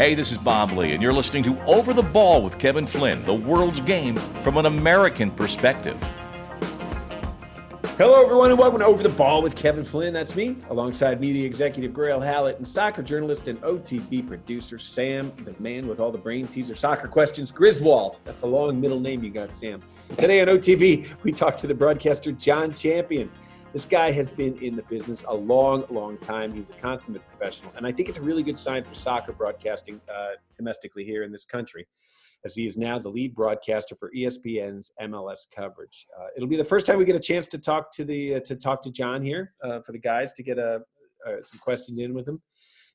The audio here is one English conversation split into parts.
Hey, this is Bob Lee, and you're listening to Over the Ball with Kevin Flynn, the world's game from an American perspective. Hello, everyone, and welcome to Over the Ball with Kevin Flynn. That's me, alongside media executive Grayle Hallett and soccer journalist and OTB producer Sam, the man with all the brain teaser soccer questions, Griswold. That's a long middle name you got, Sam. Today on OTB, we talk to the broadcaster Jon Champion. This guy has been in the business a long, long time. He's a consummate professional, and I think it's a really good sign for soccer broadcasting uh, domestically here in this country as he is now the lead broadcaster for ESPN's MLS coverage. Uh, it'll be the first time we get a chance to talk to the uh, to talk to Jon here uh, for the guys to get a, uh, some questions in with him.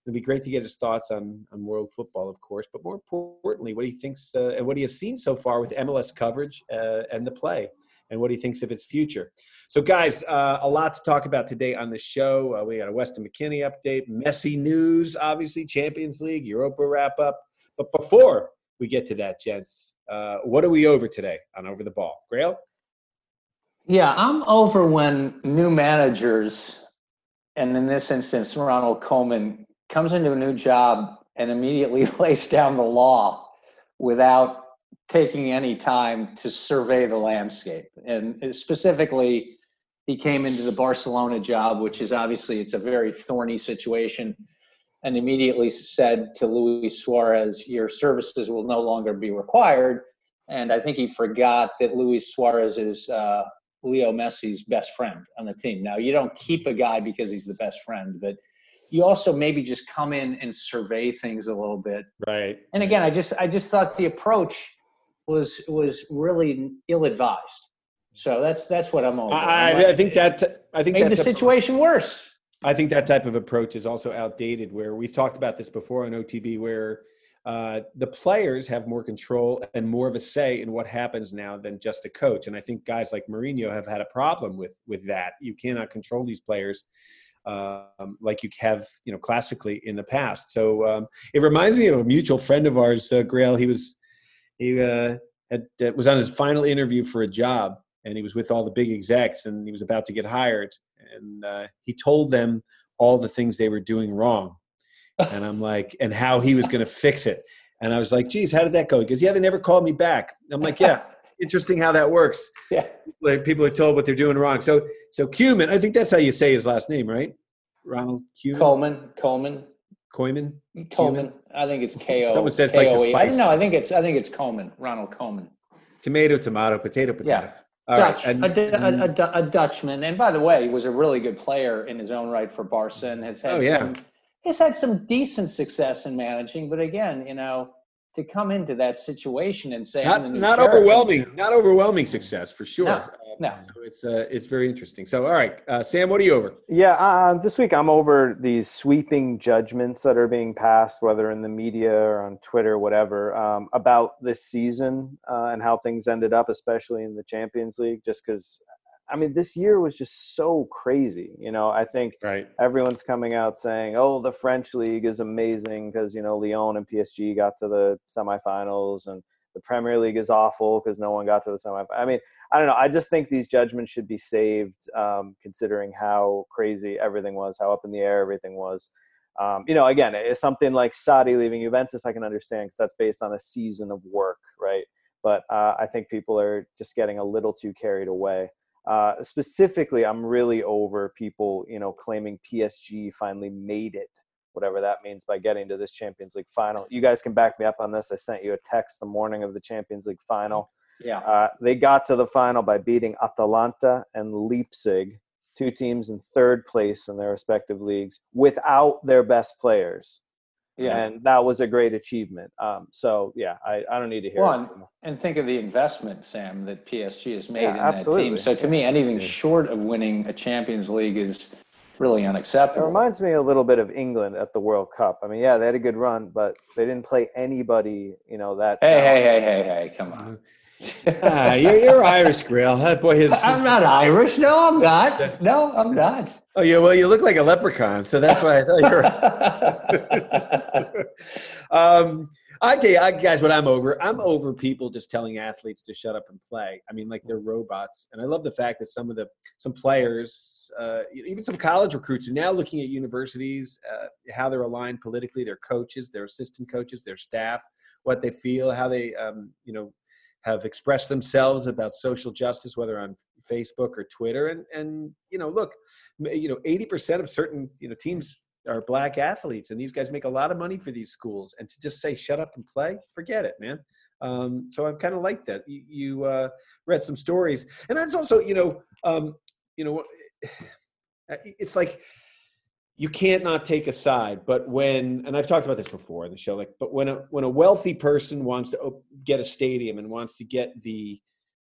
It'd be great to get his thoughts on on world football, of course, but more importantly, what he thinks uh, and what he has seen so far with MLS coverage uh, and the play. And what he thinks of its future. So, guys, a lot to talk about today on the show. we got a Weston McKennie update, Messi news, obviously, Champions League, Europa wrap up. But before we get to that, gents. Uh, what are we over today on Over the Ball? Grayle? Yeah, I'm over when new managers, and in this instance, Ronald Koeman, comes into a new job and immediately lays down the law without taking any time to survey the landscape. And specifically, he came into the Barcelona job, which is obviously it's a very thorny situation and immediately said to Luis Suarez, Your services will no longer be required. And I think he forgot that Luis Suarez is uh, Leo Messi's best friend on the team. Now, you don't keep a guy because he's the best friend, but you also maybe just come in and survey things a little bit. Right. And again, I just I just thought the approach was was really ill advised. So that's that's what I'm over. I, I think that I think made the situation worse. I think that type of approach is also outdated. Where we've talked about this before on OTB, where uh, the players have more control and more of a say in what happens now than just a coach. And I think guys like Mourinho have had a problem with with that. You cannot control these players um, like you have, you know, classically in the past. So um, it reminds me of a mutual friend of ours, uh, Grayle. He was he uh, had, uh, was on his final interview for a job, and he was with all the big execs, and he was about to get hired and uh, he told them all the things they were doing wrong. And i'm like and how he was going to fix it. And i was like geez how did that go? He goes yeah they never called me back. I'm like yeah interesting how that works. Yeah. Like people are told what they're doing wrong. So so Koeman, i think that's how you say his last name right? Ronald Koeman? coleman coleman Koeman? Coleman. I think it's K O. Someone says like the spice. No, I think it's I think it's Coleman. Ronald Koeman. Tomato, tomato, potato, potato. Yeah. All Dutch, right. and, a, a, mm. a, Dutchman, and by the way, he was a really good player in his own right for Barca, and has had oh, yeah. some, he's had some decent success in managing. But again, you know, to come into that situation and say not, not overwhelming, not overwhelming success for sure. No, no. So it's uh, it's very interesting. So all right, uh, Sam, what are you over? Yeah, uh, this week I'm over these sweeping judgments that are being passed, whether in the media or on Twitter, whatever, um, about this season uh, and how things ended up, especially in the Champions League. Just because, I mean, this year was just so crazy. You know, I think right. everyone's coming out saying, "Oh, the French league is amazing because you know Lyon and PSG got to the semifinals and." the Premier League is awful because no one got to the semifinals. I mean, I don't know. I just think these judgments should be saved, um, considering how crazy everything was, how up in the air everything was. Um, you know, again, it's something like Sarri leaving Juventus, I can understand because that's based on a season of work, right? But uh, I think people are just getting a little too carried away. Uh, specifically, I'm really over people, you know, claiming PSG finally made it whatever that means by getting to this Champions League final. You guys can back me up on this. I sent you a text the morning of the Champions League final. Yeah. Uh, they got to the final by beating Atalanta and Leipzig, two teams in third place in their respective leagues, without their best players. Yeah. And that was a great achievement. Um, so, yeah, I, I don't need to hear One, and think of the investment, Sam, that PSG has made yeah, in absolutely. that team. So, to me, anything yeah. short of winning a Champions League is really unacceptable. It reminds me a little bit of England at the World Cup. I mean, yeah, they had a good run, but they didn't play anybody, you know, that. Hey, hey, hey, hey, hey, come on. Ah, you're, you're Irish, Grayle. That boy, his, I'm not Irish. No, I'm not. No, I'm not. Oh yeah, well, you look like a leprechaun, so that's why I thought you were. um, I tell you, I, guys, what I'm over. I'm over people just telling athletes to shut up and play. I mean, like they're robots. And I love the fact that some of the some players, uh, even some college recruits, are now looking at universities, uh, how they're aligned politically, their coaches, their assistant coaches, their staff, what they feel, how they, um, you know, have expressed themselves about social justice, whether on Facebook or Twitter. And and you know, look, you know, 80% of certain you know teams are black athletes, and these guys make a lot of money for these schools. And to just say shut up and play, forget it, man. Um, so I'm kind of like that. You, you uh, read some stories, and it's also you know um, you know it's like you can't not take a side but when and i've talked about this before in the show like but when a when a wealthy person wants to get a stadium and wants to get the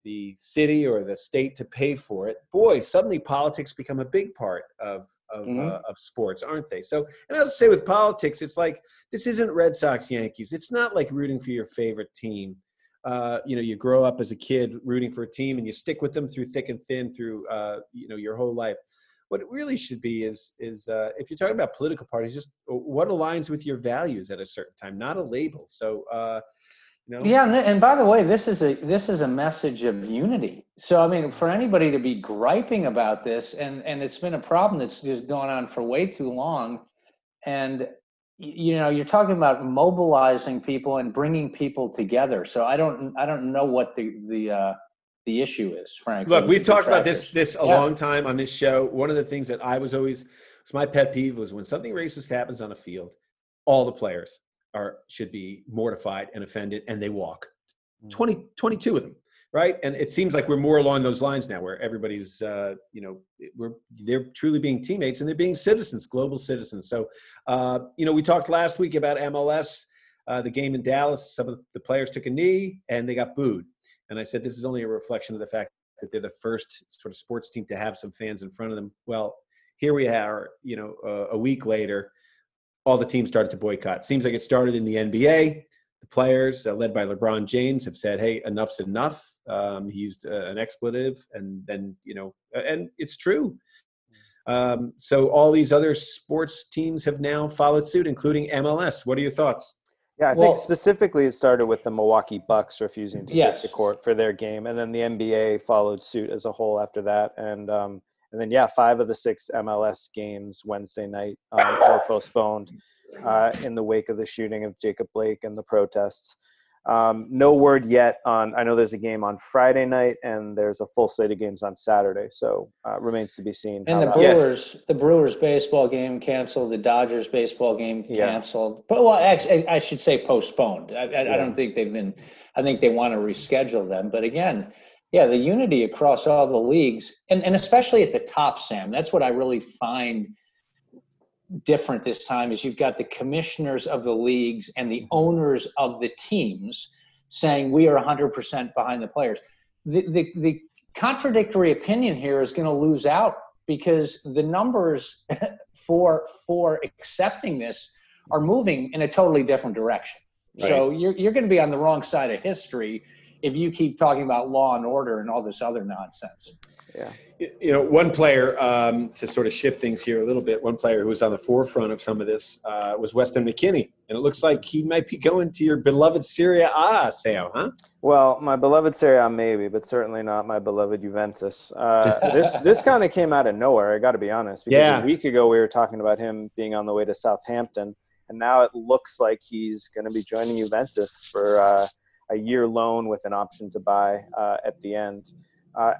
the city or the state to pay for it boy suddenly politics become a big part of of, mm-hmm. uh, of sports, aren't they? So, and I was say with politics, it's like this isn't Red Sox Yankees. It's not like rooting for your favorite team. Uh, you know, you grow up as a kid rooting for a team, and you stick with them through thick and thin through uh, you know your whole life. What it really should be is is uh, if you're talking about political parties, just what aligns with your values at a certain time, not a label. So. Uh, you know? Yeah, and, and by the way, this is a this is a message of unity. So I mean, for anybody to be griping about this, and and it's been a problem that's just going on for way too long, and you know, you're talking about mobilizing people and bringing people together. So I don't I don't know what the the uh, the issue is, frankly. Look, we've talked about this this a yeah. long time on this show. One of the things that I was always was my pet peeve was when something racist happens on a field, all the players are should be mortified and offended and they walk mm. 20 22 of them right and it seems like we're more along those lines now where everybody's uh, you know we're they're truly being teammates and they're being citizens global citizens so uh, you know we talked last week about mls uh, the game in dallas some of the players took a knee and they got booed and i said this is only a reflection of the fact that they're the first sort of sports team to have some fans in front of them well here we are you know uh, a week later all the teams started to boycott. Seems like it started in the NBA. The players, uh, led by LeBron James, have said, "Hey, enough's enough." Um, he used uh, an expletive, and then you know, and it's true. Um, so all these other sports teams have now followed suit, including MLS. What are your thoughts? Yeah, I well, think specifically it started with the Milwaukee Bucks refusing to yes. take the court for their game, and then the NBA followed suit as a whole after that. And um, and then yeah, five of the six MLS games Wednesday night um, were postponed uh, in the wake of the shooting of Jacob Blake and the protests. Um, no word yet on. I know there's a game on Friday night, and there's a full slate of games on Saturday. So uh, remains to be seen. And the Brewers, yeah. the Brewers baseball game canceled. The Dodgers baseball game canceled. Yeah. But well, actually, I should say postponed. I, I, yeah. I don't think they've been. I think they want to reschedule them. But again, yeah, the unity across all the leagues, and, and especially at the top, Sam. That's what I really find different this time is you've got the commissioners of the leagues and the owners of the teams saying we are 100% behind the players. The, the, the contradictory opinion here is going to lose out because the numbers for for accepting this are moving in a totally different direction. Right. So you're you're going to be on the wrong side of history if you keep talking about law and order and all this other nonsense. Yeah. You know, one player um, to sort of shift things here a little bit. One player who was on the forefront of some of this uh, was Weston McKennie, and it looks like he might be going to your beloved Serie A, Sam, huh? Well, my beloved Serie A maybe, but certainly not my beloved Juventus. Uh, this this kind of came out of nowhere. I got to be honest. Because yeah. A week ago we were talking about him being on the way to Southampton, and now it looks like he's going to be joining Juventus for. Uh, a year loan with an option to buy uh, at the end. Uh,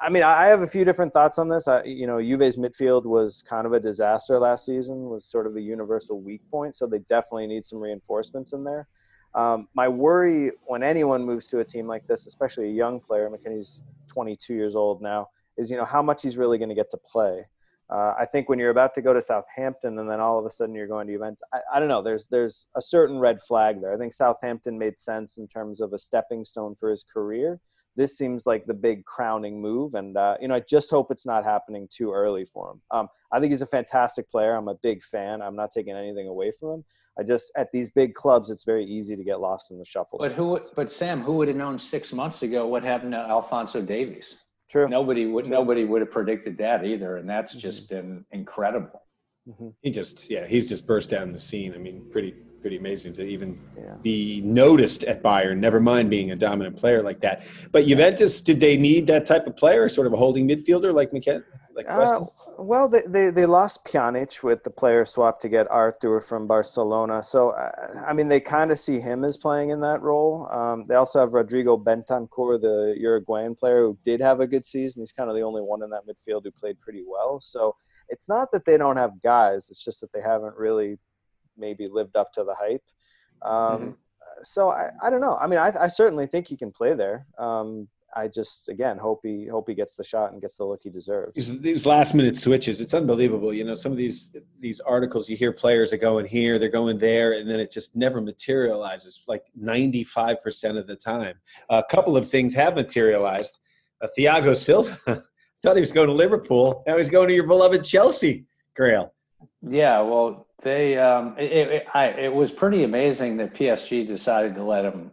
I mean, I have a few different thoughts on this. I, you know, Juve's midfield was kind of a disaster last season, was sort of the universal weak point. So they definitely need some reinforcements in there. Um, my worry when anyone moves to a team like this, especially a young player, McKennie's 22 years old now, is you know how much he's really going to get to play. Uh, I think when you're about to go to Southampton and then all of a sudden you're going to Juventus, I, I, don't know. There's there's a certain red flag there. I think Southampton made sense in terms of a stepping stone for his career. This seems like the big crowning move, and uh, you know I just hope it's not happening too early for him. Um, I think he's a fantastic player. I'm a big fan. I'm not taking anything away from him. I just at these big clubs, it's very easy to get lost in the shuffle. But who? But Sam, who would have known six months ago what happened to Alphonso Davies? True. Nobody would True. nobody would have predicted that either, and that's mm-hmm. just been incredible. Mm-hmm. He just yeah, he's just burst down the scene. I mean, pretty pretty amazing to even Yeah. be noticed at Bayern. Never mind being a dominant player like that. But Juventus, did they need that type of player, sort of a holding midfielder like McKen, like Uh, Weston? Well, they, they, they lost Pjanic with the player swap to get Arthur from Barcelona. So, uh, I mean, they kind of see him as playing in that role. Um, they also have Rodrigo Bentancur, the Uruguayan player, who did have a good season. He's kind of the only one in that midfield who played pretty well. So, it's not that they don't have guys, it's just that they haven't really maybe lived up to the hype. Um, So, I, I don't know. I mean, I, I certainly think he can play there. Um, I just again hope he hope he gets the shot and gets the look he deserves. These, these last minute switches, it's unbelievable. You know, some of these these articles you hear players are going here, they're going there, and then it just never materializes. Like ninety five percent of the time, a couple of things have materialized. Uh, Thiago Silva thought he was going to Liverpool. Now he's going to your beloved Chelsea. Grayle. Yeah, well, they um, it, it, I, it was pretty amazing that PSG decided to let him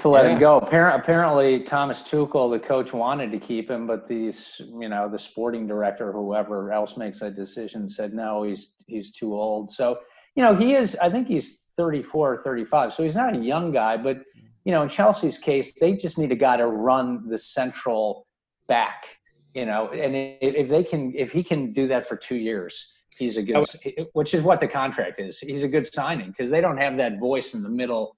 to let Yeah. him go. Apparently, apparently, Thomas Tuchel, the coach, wanted to keep him, but these, you know, the sporting director, whoever else makes that decision, said no, he's he's too old. So, you know, he is. I think he's 34 or 35, so he's not a young guy. But you know, in Chelsea's case, they just need a guy to run the central back. You know, and if they can, if he can do that for two years, he's a good. Was- Which is what the contract is. He's a good signing because they don't have that voice in the middle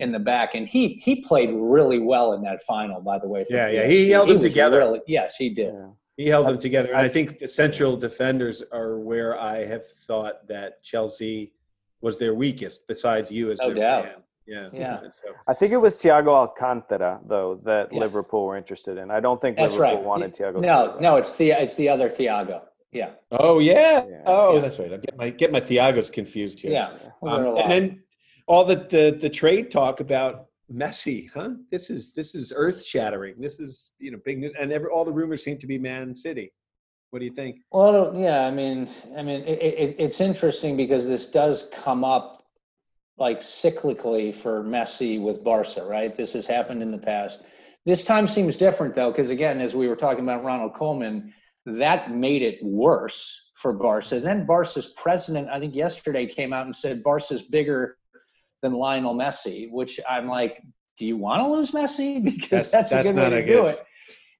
in the back, and he he played really well in that final. By the way, for Yeah, yeah, PSG. he held them together. really- yes, he did. Yeah. He held them together, and I think the central defenders are where I have thought that Chelsea was their weakest, besides you as No their doubt. fan. Yeah, Yeah. So, I think it was Thiago Alcantara though that Yeah. Liverpool were interested in. I don't think That's Liverpool right. wanted Thiago. No, Silva. no, it's the it's the other Thiago. Yeah, oh yeah, Yeah. oh Yeah. that's right. I get my get my Thiagos confused here. yeah. Um, there are a lot. and then all the, the the trade talk about Messi, huh? This is this is earth shattering. This is you know big news, and every, all the rumors seem to be Man City. What do you think? Well, yeah, I mean, I mean, it, it, it's interesting because this does come up like cyclically for Messi with Barca, right? This has happened in the past. This time seems different though, because again, as we were talking about Ronald Coleman, that made it worse for Barca. Then Barca's president, I think yesterday, came out and said Barca's bigger than Lionel Messi, which I'm like, do you want to lose Messi? Because That's- that's, a good not way to do it.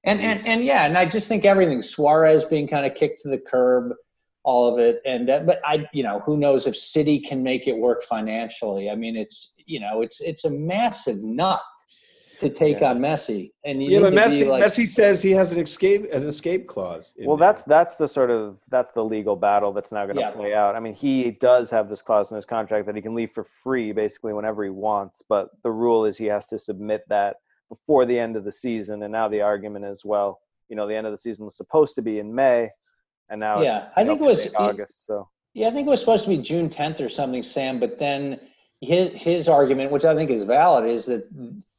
And, and and yeah, and I just think everything Suarez being kind of kicked to the curb, all of it, and uh, but I, you know, who knows if City can make it work financially? I mean, it's you know, it's it's a massive nut to take Yeah. on Messi, and you Yeah, but Messi like, Messi says he has an escape an escape clause. Well, there. that's that's the sort of that's the legal battle that's now going to Yeah. play out. I mean, he does have this clause in his contract that he can leave for free basically whenever he wants, but the rule is he has to submit that before the end of the season. And now the argument is, well, you know, the end of the season was supposed to be in May, and now Yeah, it's I you know, think it was- ending August. So Yeah, I think it was supposed to be June 10th or something, Sam. But then his his argument, which I think is valid, is that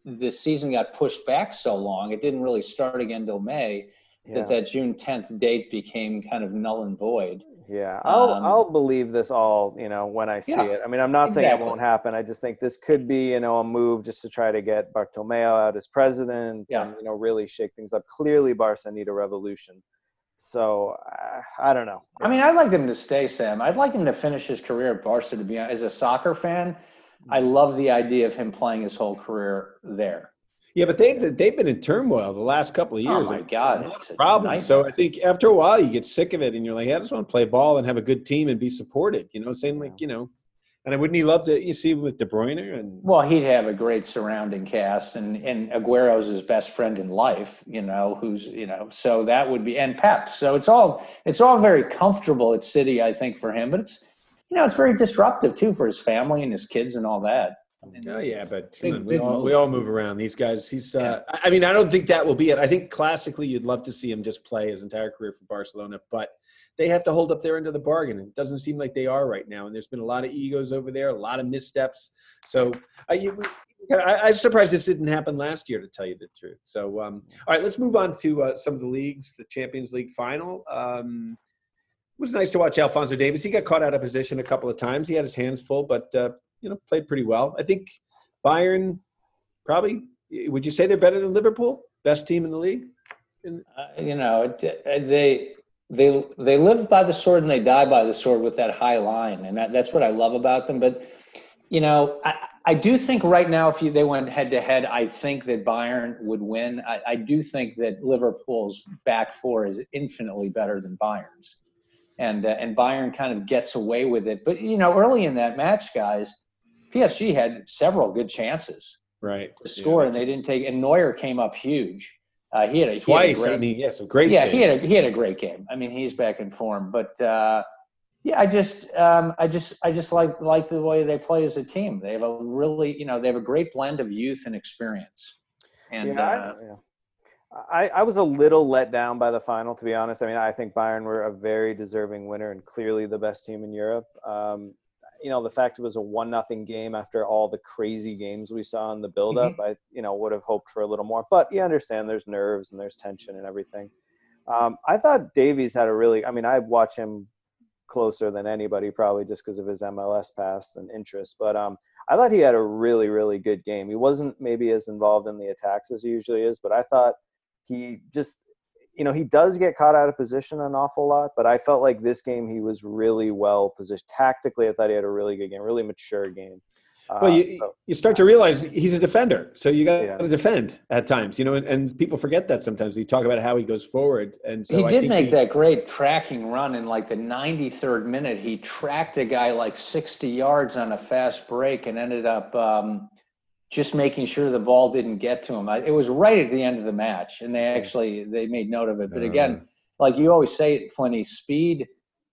the season got pushed back so long; it didn't really start again till May. yeah, That that June 10th date became kind of null and void. yeah, I'll um, I'll believe this all you know when I see Yeah, it. I mean, I'm not saying it won't happen. I just think this could be you know a move just to try to get Bartomeu out as president Yeah. and you know really shake things up. Clearly, Barca need a revolution. So uh, I don't know. I mean, I'd like him to stay, Sam. I'd like him to finish his career at Barca. To be honest, as a soccer fan, I love the idea of him playing his whole career there. yeah, but they've they've been in turmoil the last couple of oh years. Oh my God, it's of a problems. So I think after a while you get sick of it, and you're like, I just want to play ball and have a good team and be supported. You know, same like you know, and wouldn't he love to? You see with De Bruyne and Well, he'd have a great surrounding cast, and and Aguero's his best friend in life. You know, who's you know, so that would be and Pep. So it's all it's all very comfortable at City, I think, for him. But it's you know, it's very disruptive too for his family and his kids and all that. And- Oh yeah, but Big- come on, we all move. we all move around. These guys, he's. Uh, I- I mean, I don't think that will be it. I think classically, you'd love to see him just play his entire career for Barcelona, but they have to hold up their end of the bargain. It doesn't seem like they are right now, and there's been a lot of egos over there, a lot of missteps. So I, you- we- I, I'm surprised this didn't happen last year, to tell you the truth. So um, all right, let's move on to uh, some of the leagues. The Champions League final. Um, it was nice to watch Alphonso Davies. He got caught out of position a couple of times. He had his hands full, but uh, you know, played pretty well. I think Bayern probably. Would you say they're better than Liverpool? Best team in the league? uh, you know, uh, they they they live by the sword and they die by the sword with that high line, and that, that's what I love about them. But you know, I, I do think right now, if you, they went head to head, I think that Bayern would win. I, I do think that Liverpool's back four is infinitely better than Bayern's, and uh, and Bayern kind of gets away with it. But you know, early in that match, guys, PSG had several good chances right to score, yeah, and they didn't take. And Neuer came up huge. Uh, he had a twice. Had a great, I mean, yeah, some great. Yeah, saves. he had a, he had a great game. I mean, he's back in form, but. Uh, yeah, I just, um, I just, I just like like the way they play as a team. They have a really, you know, they have a great blend of youth and experience. And yeah, uh, I, yeah. I, I was a little let down by the final, to be honest. I mean, I think Bayern were a very deserving winner and clearly the best team in Europe. Um, you know, the fact it was a one nothing game after all the crazy games we saw in the build up, mm-hmm. I, you know, would have hoped for a little more. But you understand there's nerves and there's tension and everything. Um, I thought Davies had a really, I mean, I watch him closer than anybody, probably just because of his MLS past and interest. But um, I thought he had a really, really good game. He wasn't maybe as involved in the attacks as he usually is, but I thought he just, you know, he does get caught out of position an awful lot. But I felt like this game he was really well positioned tactically. I thought he had a really good game, really mature game. Well, you, uh, so, you start to realize he's a defender, so you got yeah. to defend at times, you know, and, and, people forget that sometimes. You talk about how he goes forward, and so he did make he, that great tracking run in like the 93rd minute. He tracked a guy like 60 yards on a fast break and ended up um, just making sure the ball didn't get to him. I, it was right at the end of the match, and they actually they made note of it. But again, like you always say, Flinny, speed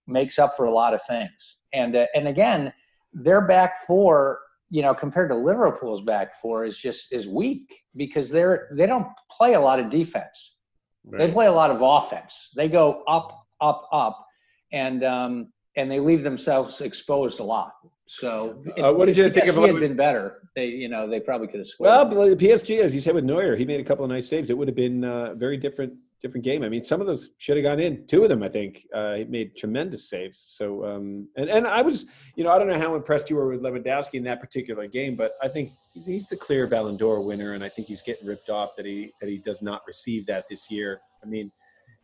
makes up for a lot of things, and uh, and again, their back four you know, compared to Liverpool's back four is just is weak because they're they don't play a lot of defense. Right. They play a lot of offense. They go up, up, up, and um, and they leave themselves exposed a lot. So, uh, what did you think of? It had been better. They, you know, they probably could have scored. Well, the PSG, as you said with Neuer, he made a couple of nice saves. It would have been uh, very different different game. I mean, some of those should have gone in. Two of them, I think, uh, he made tremendous saves. So, um, and and I was, you know, I don't know how impressed you were with Lewandowski in that particular game, but I think he's, he's the clear Ballon d'Or winner, and I think he's getting ripped off that he that he does not receive that this year. I mean,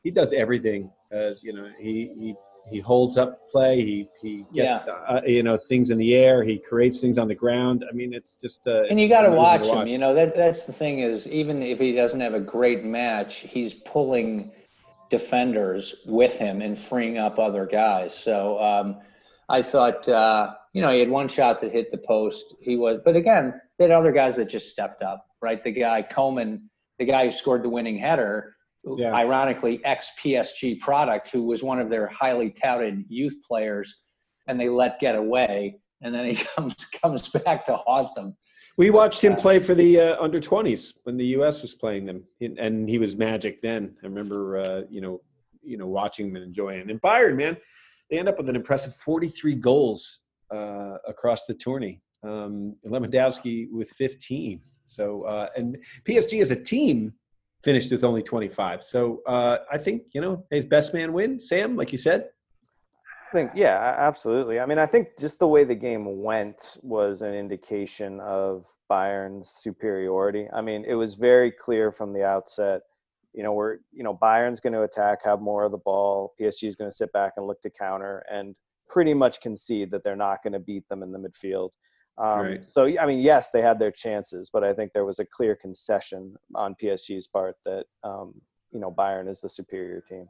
he does everything as you know he he he holds up play. He he gets yeah. uh, you know things in the air. He creates things on the ground. I mean, it's just uh, and you got to watch him. You know that that's the thing is even if he doesn't have a great match, he's pulling defenders with him and freeing up other guys. So um, I thought uh, you know he had one shot that hit the post. He was, but again, they had other guys that just stepped up. Right, the guy Coman, the guy who scored the winning header yeah. ironically ex PSG product, who was one of their highly touted youth players, and they let get away, and then he comes comes back to haunt them. We watched him play for the uh, under twenties when the U.S. was playing them, and he was magic then. I remember, uh, you know, you know, watching and enjoying. And Bayern, man, they end up with an impressive forty-three goals uh, across the tourney. Um, Lewandowski with fifteen. So, uh, and PSG as a team finished with only 25. So uh, I think, you know, his best man win, Sam, like you said. I think, yeah, absolutely. I mean, I think just the way the game went was an indication of Bayern's superiority. I mean, it was very clear from the outset. You know, we're, you know, Bayern's going to attack, have more of the ball. PSG is going to sit back and look to counter and pretty much concede that they're not going to beat them in the midfield. Um, right. So, I mean, yes, they had their chances, but I think there was a clear concession on PSG's part that, um, you know, Bayern is the superior team.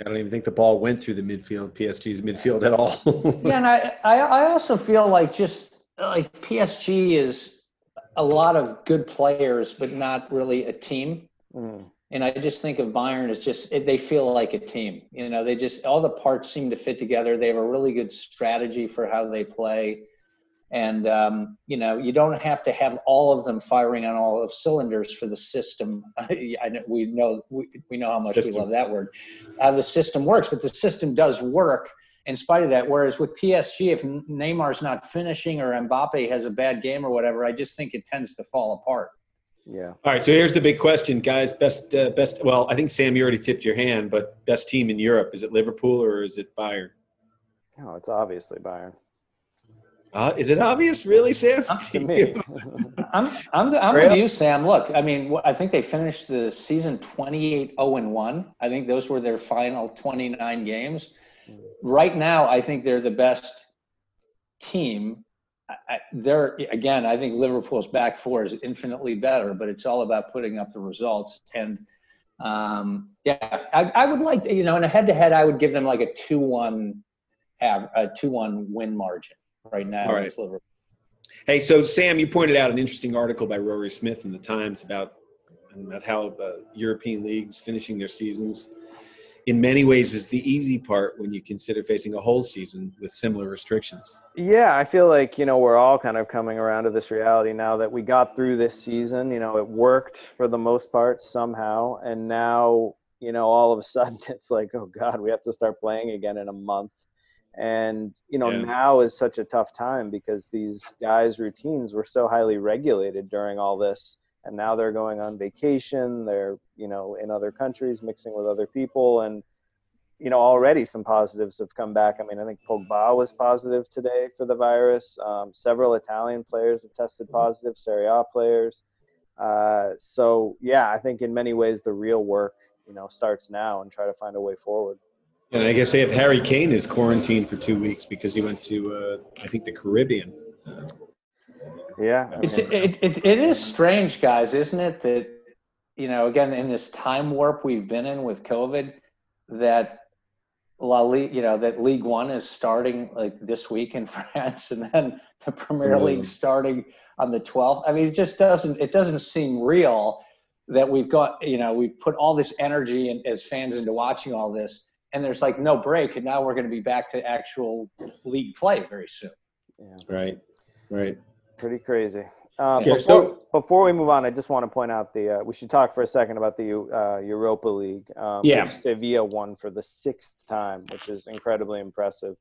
I don't even think the ball went through the midfield, PSG's midfield at all. yeah, and I, I also feel like just like PSG is a lot of good players, but not really a team. Mm. And I just think of Bayern as just they feel like a team. You know, they just all the parts seem to fit together. They have a really good strategy for how they play and um, you know you don't have to have all of them firing on all of cylinders for the system. I know, we know we, we know how much system. we love that word. How the system works but the system does work in spite of that. Whereas with psg if neymar's not finishing or mbappe has a bad game or whatever i just think it tends to fall apart. Yeah. All right so here's the big question guys. Best uh, best well i think sam you already tipped your hand but best team in europe is it liverpool or is it bayern? No it's obviously bayern uh, is it obvious, really, Sam? to me. I'm, I'm, I'm with you, Sam. Look, I mean, I think they finished the season 28 0 and 1. I think those were their final 29 games. Right now, I think they're the best team I, there again, I think Liverpool's back four is infinitely better, but it's all about putting up the results. And um, yeah, I, I would like you know in a head-to-head, I would give them like a two-one, a two-one win margin right now. All right. Liverpool. Hey, so Sam, you pointed out an interesting article by Rory Smith in the Times about about how uh, European leagues finishing their seasons in many ways is the easy part when you consider facing a whole season with similar restrictions. Yeah, I feel like, you know, we're all kind of coming around to this reality now that we got through this season, you know, it worked for the most part somehow and now, you know, all of a sudden it's like, oh god, we have to start playing again in a month. And, you know, yeah. now is such a tough time because these guys' routines were so highly regulated during all this. And now they're going on vacation. They're you know in other countries mixing with other people. And you know already some positives have come back. I mean i think pogba was positive today for the virus. Um, several italian players have tested mm-hmm. positive serie a players. Uh, so yeah i think in many ways the real work you know starts now and try to find a way forward and i guess they have harry kane is quarantined for two weeks because he went to uh, i think the caribbean yeah. It's, it, it, it is strange, guys, isn't it? That, you know, again, in this time warp we've been in with COVID, that La Liga, you know, that League One is starting like this week in France, and then the Premier mm. League starting on the 12th. I mean, it just doesn't, it doesn't seem real that we've got, you know, we've put all this energy and as fans into watching all this, and there's like no break, and now we're going to be back to actual league play very soon. Yeah. Right. Right. Pretty crazy. Um, okay, before, so, before we move on, I just want to point out the uh, we should talk for a second about the uh, Europa League. Um, yeah, Sevilla won for the sixth time, which is incredibly impressive.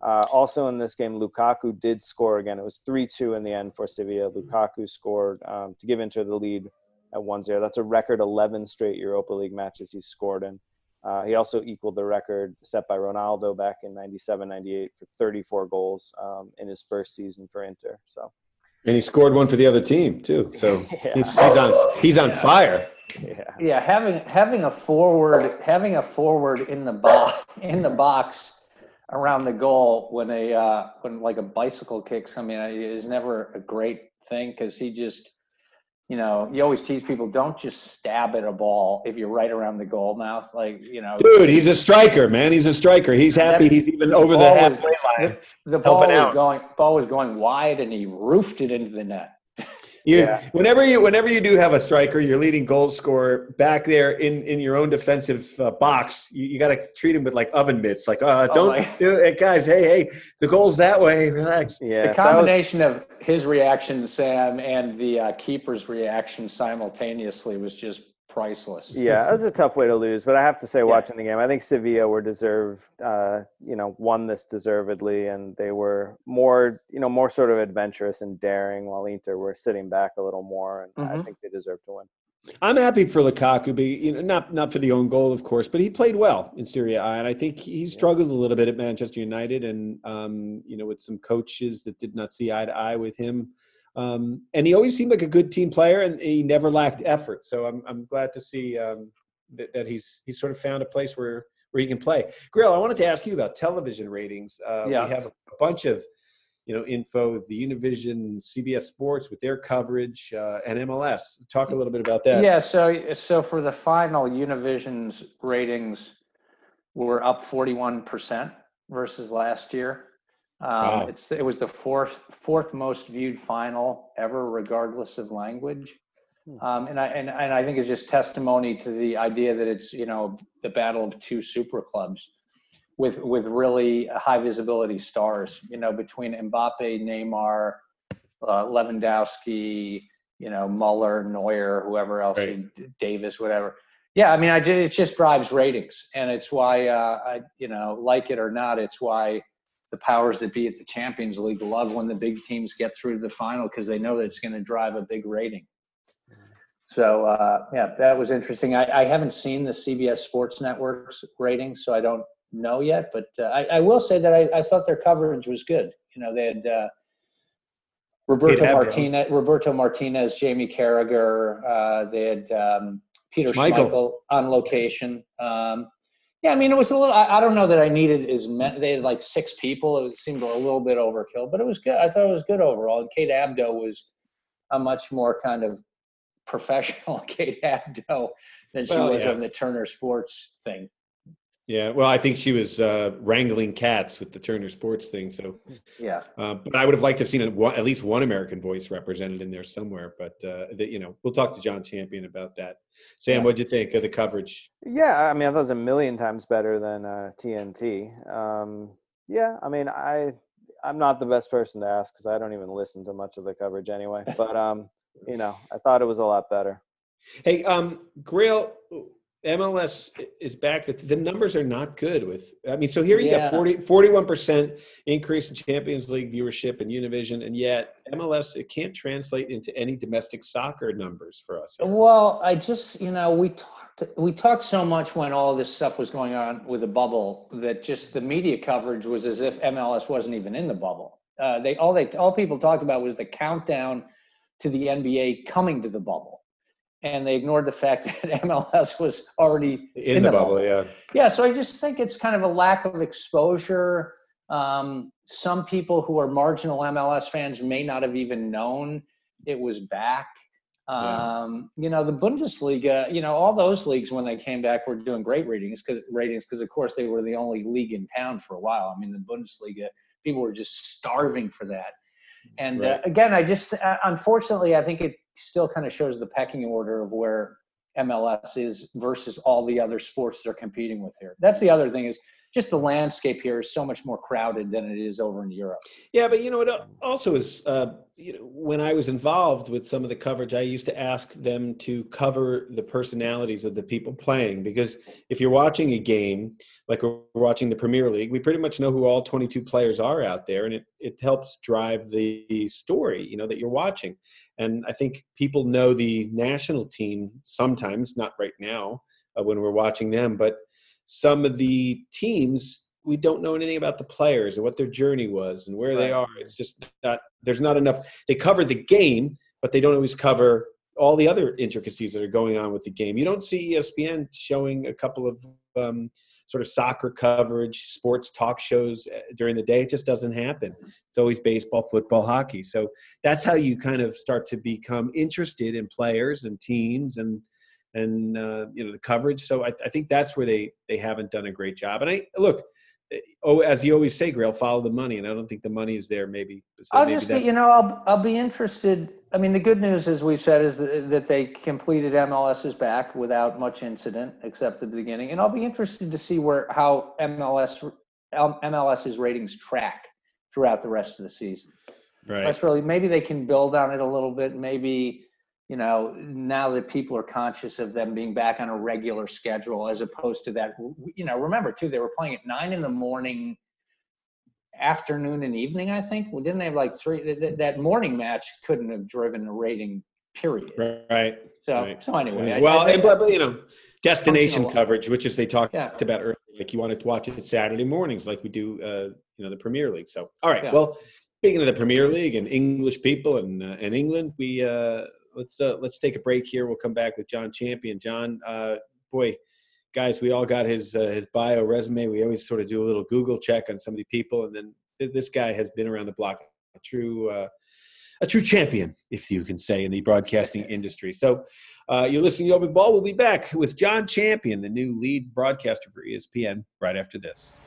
Uh, also in this game, Lukaku did score again. It was three-two in the end for Sevilla. Lukaku scored um, to give Inter the lead at 1-0. That's a record 11 straight Europa League matches he's scored in. Uh, he also equaled the record set by Ronaldo back in 97-98 for 34 goals um, in his first season for Inter. So and he scored one for the other team too. So yeah. he's, he's, on he's on fire. Yeah. yeah, having having a forward having a forward in the box in the box around the goal when a uh, when like a bicycle kicks. I mean, is never a great thing because he just you know, you always tease people don't just stab at a ball if you're right around the goal mouth. Like, you know, dude, he's a striker, man. He's a striker. He's happy. He's even over the, halfway line. The, the ball was out. going, ball was going wide, and he roofed it into the net. You, yeah. whenever you whenever you do have a striker, your leading goal scorer back there in in your own defensive uh, box, you, you got to treat him with like oven mitts. Like, uh, oh don't oh do it, guys. Hey, hey, the goal's that way. Relax. Yeah, the combination was... of his reaction, Sam, and the uh, keeper's reaction simultaneously was just priceless. Yeah, it was a tough way to lose, but I have to say, yeah. watching the game, I think Sevilla were deserved, uh, you know, won this deservedly, and they were more, you know, more sort of adventurous and daring, while Inter were sitting back a little more, and mm-hmm. I think they deserve to win. I'm happy for Lukaku, be you know, not not for the own goal, of course, but he played well in Serie A, and I think he struggled a little bit at Manchester United, and um, you know, with some coaches that did not see eye to eye with him. Um, and he always seemed like a good team player, and he never lacked effort. So I'm I'm glad to see um, that, that he's he's sort of found a place where where he can play. Grayle, I wanted to ask you about television ratings. Uh, yeah. We have a bunch of you know info of the Univision, CBS Sports with their coverage, uh, and MLS. Talk a little bit about that. Yeah. So so for the final, Univision's ratings were up 41 percent versus last year. Um, wow. It's it was the fourth fourth most viewed final ever, regardless of language. Hmm. Um, and I and, and I think it's just testimony to the idea that it's you know the battle of two super clubs with with really high visibility stars. You know between Mbappe, Neymar, uh, Lewandowski, you know Muller, Neuer, whoever else, right. Davies, whatever. Yeah, I mean, I it just drives ratings, and it's why uh, I you know like it or not, it's why the powers that be at the Champions League love when the big teams get through to the final because they know that it's going to drive a big rating. So uh, yeah, that was interesting. I, I, haven't seen the CBS Sports Network's rating, so I don't know yet. But uh, I, I, will say that I, I, thought their coverage was good. You know, they had uh, Roberto Martinez, Roberto Martinez, Jamie Carragher. Uh, they had um, Peter Schmeichel. Schmeichel on location. Um, Yeah, I mean, it was a little. I, I don't know that I needed as many. They had like six people. It seemed a little bit overkill, but it was good. I thought it was good overall. And Kate Abdo was a much more kind of professional Kate Abdo than she Well, was yeah. on the Turner Sports thing. Yeah, well, I think she was uh, wrangling cats with the Turner Sports thing. So, Yeah. uh, but I would have liked to have seen a, at least one American voice represented in there somewhere. But uh, that you know, we'll talk to Jon Champion about that. Sam, Yeah. what'd you think of the coverage? Yeah, I mean, I thought it was a million times better than uh, TNT. Um, yeah, I mean, I I'm not the best person to ask because I don't even listen to much of the coverage anyway. But um, you know, I thought it was a lot better. Hey, um, Grayle, MLS is back. The, the numbers are not good. With I mean, so here you Yeah. got 41 percent increase in Champions League viewership and Univision, and yet MLS it can't translate into any domestic soccer numbers for us. here. Well, I just, you know, we talked we talked so much when all this stuff was going on with the bubble that just the media coverage was as if MLS wasn't even in the bubble. Uh, they all they all people talked about was the countdown to the NBA coming to the bubble, and they ignored the fact that MLS was already In, the, bubble, yeah. yeah, so I just think it's kind of a lack of exposure. Um, some people who are marginal MLS fans may not have even known it was back. Yeah. Um, You know, the Bundesliga, you know, all those leagues when they came back were doing great ratings because ratings because of course they were the only league in town for a while. I mean, the Bundesliga people were just starving for that. And uh, again, I just uh, unfortunately I think it still kind of shows the pecking order of where MLS is versus all the other sports they're competing with here. That's the other thing is just the landscape here is so much more crowded than it is over in Europe. Yeah, but you know, it also is, uh, you know, when I was involved with some of the coverage, I used to ask them to cover the personalities of the people playing because if you're watching a game, like we're watching the Premier League, we pretty much know who all 22 players are out there, and it it helps drive the story, you know, that you're watching. And I think people know the national team sometimes, not right now uh, when we're watching them, but some of the teams we don't know anything about the players and what their journey was and where they are. It's just not there's not enough. They cover the game, but they don't always cover all the other intricacies that are going on with the game. You don't see ESPN showing a couple of um, sort of soccer coverage, sports talk shows uh, during the day. It just doesn't happen. It's always baseball, football, hockey. So that's how you kind of start to become interested in players and teams and and uh, you know the coverage. So I, I think that's where they they haven't done a great job. And I look, eh, oh, as you always say, Grayle, follow the money, and I don't think the money is there. Maybe so I'll maybe just be, you know, I'll I'll be interested. I mean, the good news, as we've said, is that, that they completed MLS's back without much incident, except at the beginning. And I'll be interested to see where how MLS um, MLS's ratings track throughout the rest of the season. right. That's really maybe they can build on it a little bit. Maybe you know now that people are conscious of them being back on a regular schedule, as opposed to that. You know, remember too, they were playing at nine in the morning, afternoon and evening. I think. Well, didn't they have like three? That, that- morning match couldn't have driven a rating. Period. Right. So right. so anyway. I- well, I, and but, you know, destination coverage, which is they talked Yeah. about earlier, like you wanted to watch it Saturday mornings, like we do, uh, you know, the Premier League. So, all right. Yeah. Well, speaking of the Premier League and English people and uh, and England, we uh, let's uh, let's take a break here. We'll come back with Jon Champion. Jon, uh, boy, guys, we all got his uh, his bio resume. We always sort of do a little Google check on some of the people, and then th- this guy has been around the block, a true. Uh, a true champion, if you can say, in the broadcasting industry. So, uh, you're listening to Over the Ball. We'll be back with Jon Champion, the new lead broadcaster for ESPN, right after this.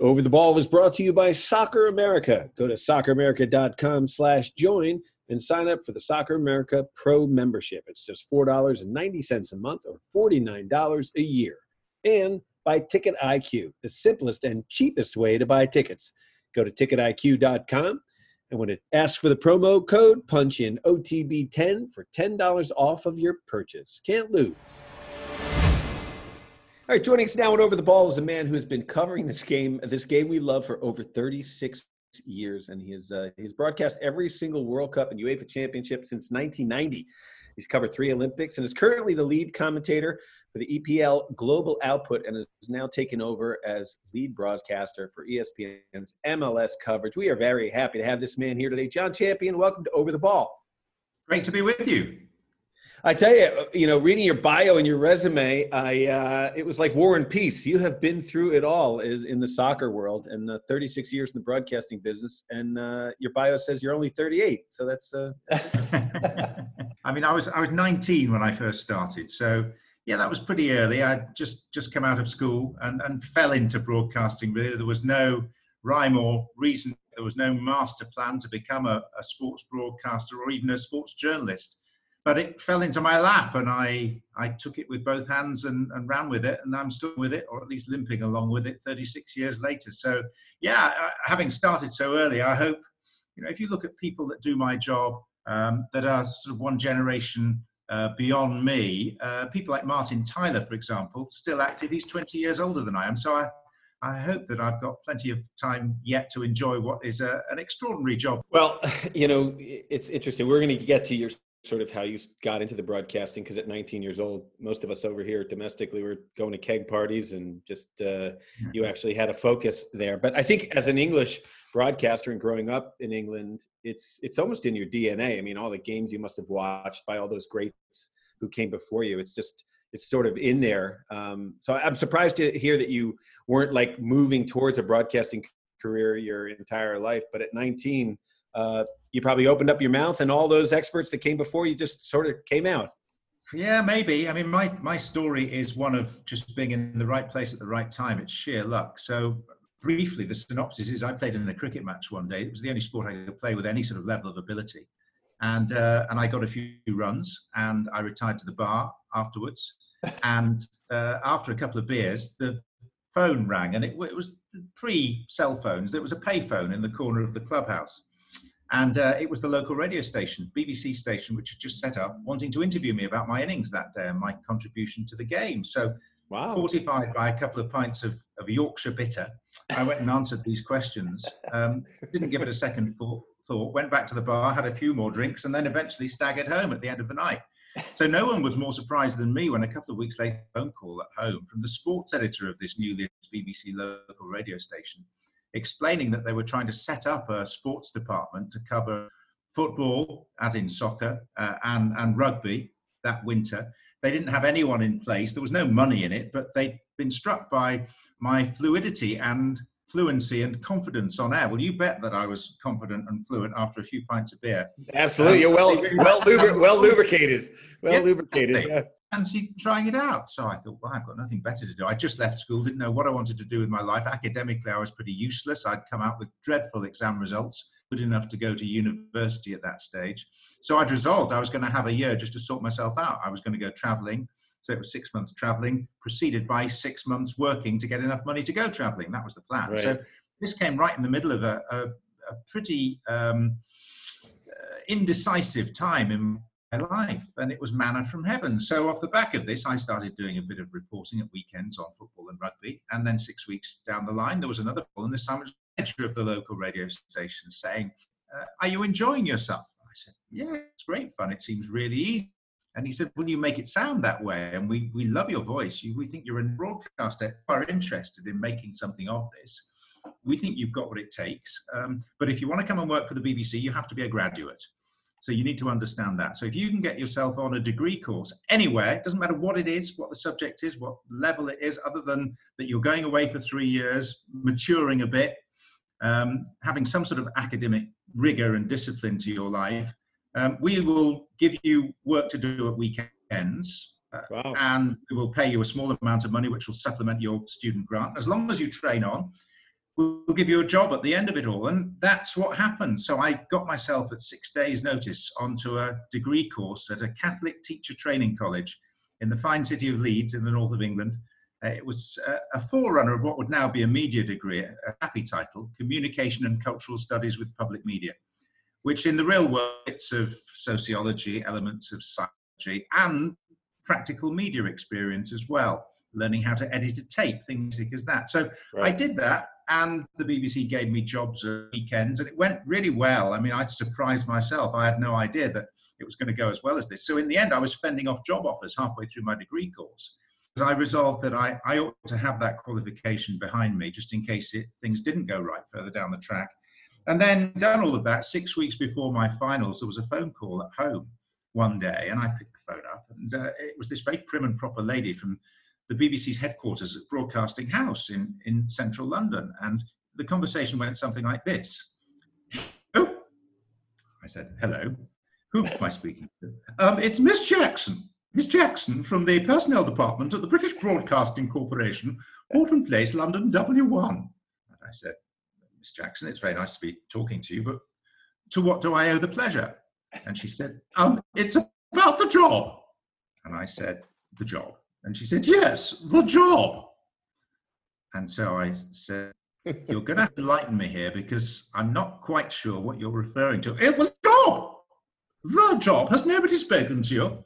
Over the Ball is brought to you by Soccer America. Go to socceramerica.com slash join and sign up for the Soccer America Pro membership. It's just $4.90 a month or $49 a year. And by Ticket IQ, the simplest and cheapest way to buy tickets. Go to ticketiq.com and when it asks for the promo code, punch in OTB10 for $10 off of your purchase. Can't lose. All right, joining us now and over the ball is a man who has been covering this game, this game we love for over 36 years, and he has uh, he's broadcast every single World Cup and UEFA Championship since 1990. He's covered three Olympics and is currently the lead commentator for the EPL Global Output and is now taken over as lead broadcaster for ESPN's MLS coverage. We are very happy to have this man here today, Jon Champion. Welcome to Over the Ball. Great to be with you. I tell you, you know, reading your bio and your resume, I uh, it was like War and Peace. You have been through it all is in the soccer world, and uh, 36 years in the broadcasting business. And uh, your bio says you're only 38, so that's. Uh, I mean, I was I was 19 when I first started, so yeah, that was pretty early. I just just come out of school and and fell into broadcasting. Really, there was no rhyme or reason. There was no master plan to become a, a sports broadcaster or even a sports journalist but it fell into my lap and I, I took it with both hands and, and ran with it and I'm still with it or at least limping along with it 36 years later. So yeah, uh, having started so early, I hope, you know, if you look at people that do my job um, that are sort of one generation uh, beyond me, uh, people like Martin Tyler, for example, still active. He's 20 years older than I am. So I, I hope that I've got plenty of time yet to enjoy what is a, an extraordinary job. Well, you know, it's interesting. We're going to get to your sort of how you got into the broadcasting because at 19 years old most of us over here domestically were going to keg parties and just uh, you actually had a focus there. But i think as an english broadcaster and growing up in england it's it's almost in your dna i mean all the games you must have watched by all those greats who came before you it's just it's sort of in there. Um, so i'm surprised to hear that you weren't like moving towards a broadcasting career your entire life. But at 19 uh, you probably opened up your mouth and all those experts that came before you just sort of came out. Yeah, maybe. I mean, my, my story is one of just being in the right place at the right time. It's sheer luck. So, briefly, the synopsis is I played in a cricket match one day. It was the only sport I could play with any sort of level of ability. And, uh, and I got a few runs and I retired to the bar afterwards. And uh, after a couple of beers, the phone rang and it, it was pre cell phones. There was a payphone in the corner of the clubhouse. And uh, it was the local radio station, BBC station, which had just set up, wanting to interview me about my innings that day and my contribution to the game. So, wow. fortified by a couple of pints of, of Yorkshire bitter, I went and answered these questions. Um, didn't give it a second thought, thought, went back to the bar, had a few more drinks, and then eventually staggered home at the end of the night. So, no one was more surprised than me when a couple of weeks later, a phone call at home from the sports editor of this newly BBC local radio station explaining that they were trying to set up a sports department to cover football, as in soccer, uh, and, and rugby that winter. They didn't have anyone in place. There was no money in it, but they'd been struck by my fluidity and fluency and confidence on air. Well, you bet that I was confident and fluent after a few pints of beer. Absolutely, um, you're well well, well lubricated, well yeah, lubricated. Yeah fancy trying it out. So I thought, well, I've got nothing better to do. I just left school, didn't know what I wanted to do with my life. Academically, I was pretty useless. I'd come out with dreadful exam results, good enough to go to university at that stage. So I'd resolved I was going to have a year just to sort myself out. I was going to go traveling. So it was six months traveling, preceded by six months working to get enough money to go traveling. That was the plan. Right. So this came right in the middle of a, a, a pretty um, uh, indecisive time in life, and it was manna from heaven. So, off the back of this, I started doing a bit of reporting at weekends on football and rugby. And then six weeks down the line, there was another call, and this time it was the manager of the local radio station saying, uh, Are you enjoying yourself? I said, Yeah, it's great fun. It seems really easy. And he said, Will you make it sound that way? And we, we love your voice. You, we think you're a broadcaster, are interested in making something of this. We think you've got what it takes. Um, but if you want to come and work for the BBC, you have to be a graduate. So you need to understand that. So if you can get yourself on a degree course anywhere, it doesn't matter what it is, what the subject is, what level it is, other than that you're going away for three years, maturing a bit, um, having some sort of academic rigor and discipline to your life, um, we will give you work to do at weekends. Uh, wow. And we will pay you a small amount of money, which will supplement your student grant. As long as you train on, we'll give you a job at the end of it all. And that's what happened. So I got myself at six days' notice onto a degree course at a Catholic teacher training college in the fine city of Leeds in the north of England. Uh, it was a, a, forerunner of what would now be a media degree, a happy title, Communication and Cultural Studies with Public Media, which in the real world, it's of sociology, elements of psychology, and practical media experience as well, learning how to edit a tape, things like that. So right. I did that and the BBC gave me jobs at weekends, and it went really well. I mean, I surprised myself. I had no idea that it was going to go as well as this. So in the end, I was fending off job offers halfway through my degree course. Because I resolved that I, I ought to have that qualification behind me just in case it, things didn't go right further down the track. And then done all of that, six weeks before my finals, there was a phone call at home one day, and I picked the phone up, and uh, it was this very prim and proper lady from the BBC's headquarters at Broadcasting House in, in central London. And the conversation went something like this Oh, I said, hello. Who am I speaking to? Um, it's Miss Jackson. Miss Jackson from the personnel department at the British Broadcasting Corporation, Portland Place, London, W1. And I said, Miss Jackson, it's very nice to be talking to you, but to what do I owe the pleasure? And she said, um, it's about the job. And I said, the job. And she said, yes, the job. And so I said, you're going to have to enlighten me here because I'm not quite sure what you're referring to. It was job. The job. Has nobody spoken to you?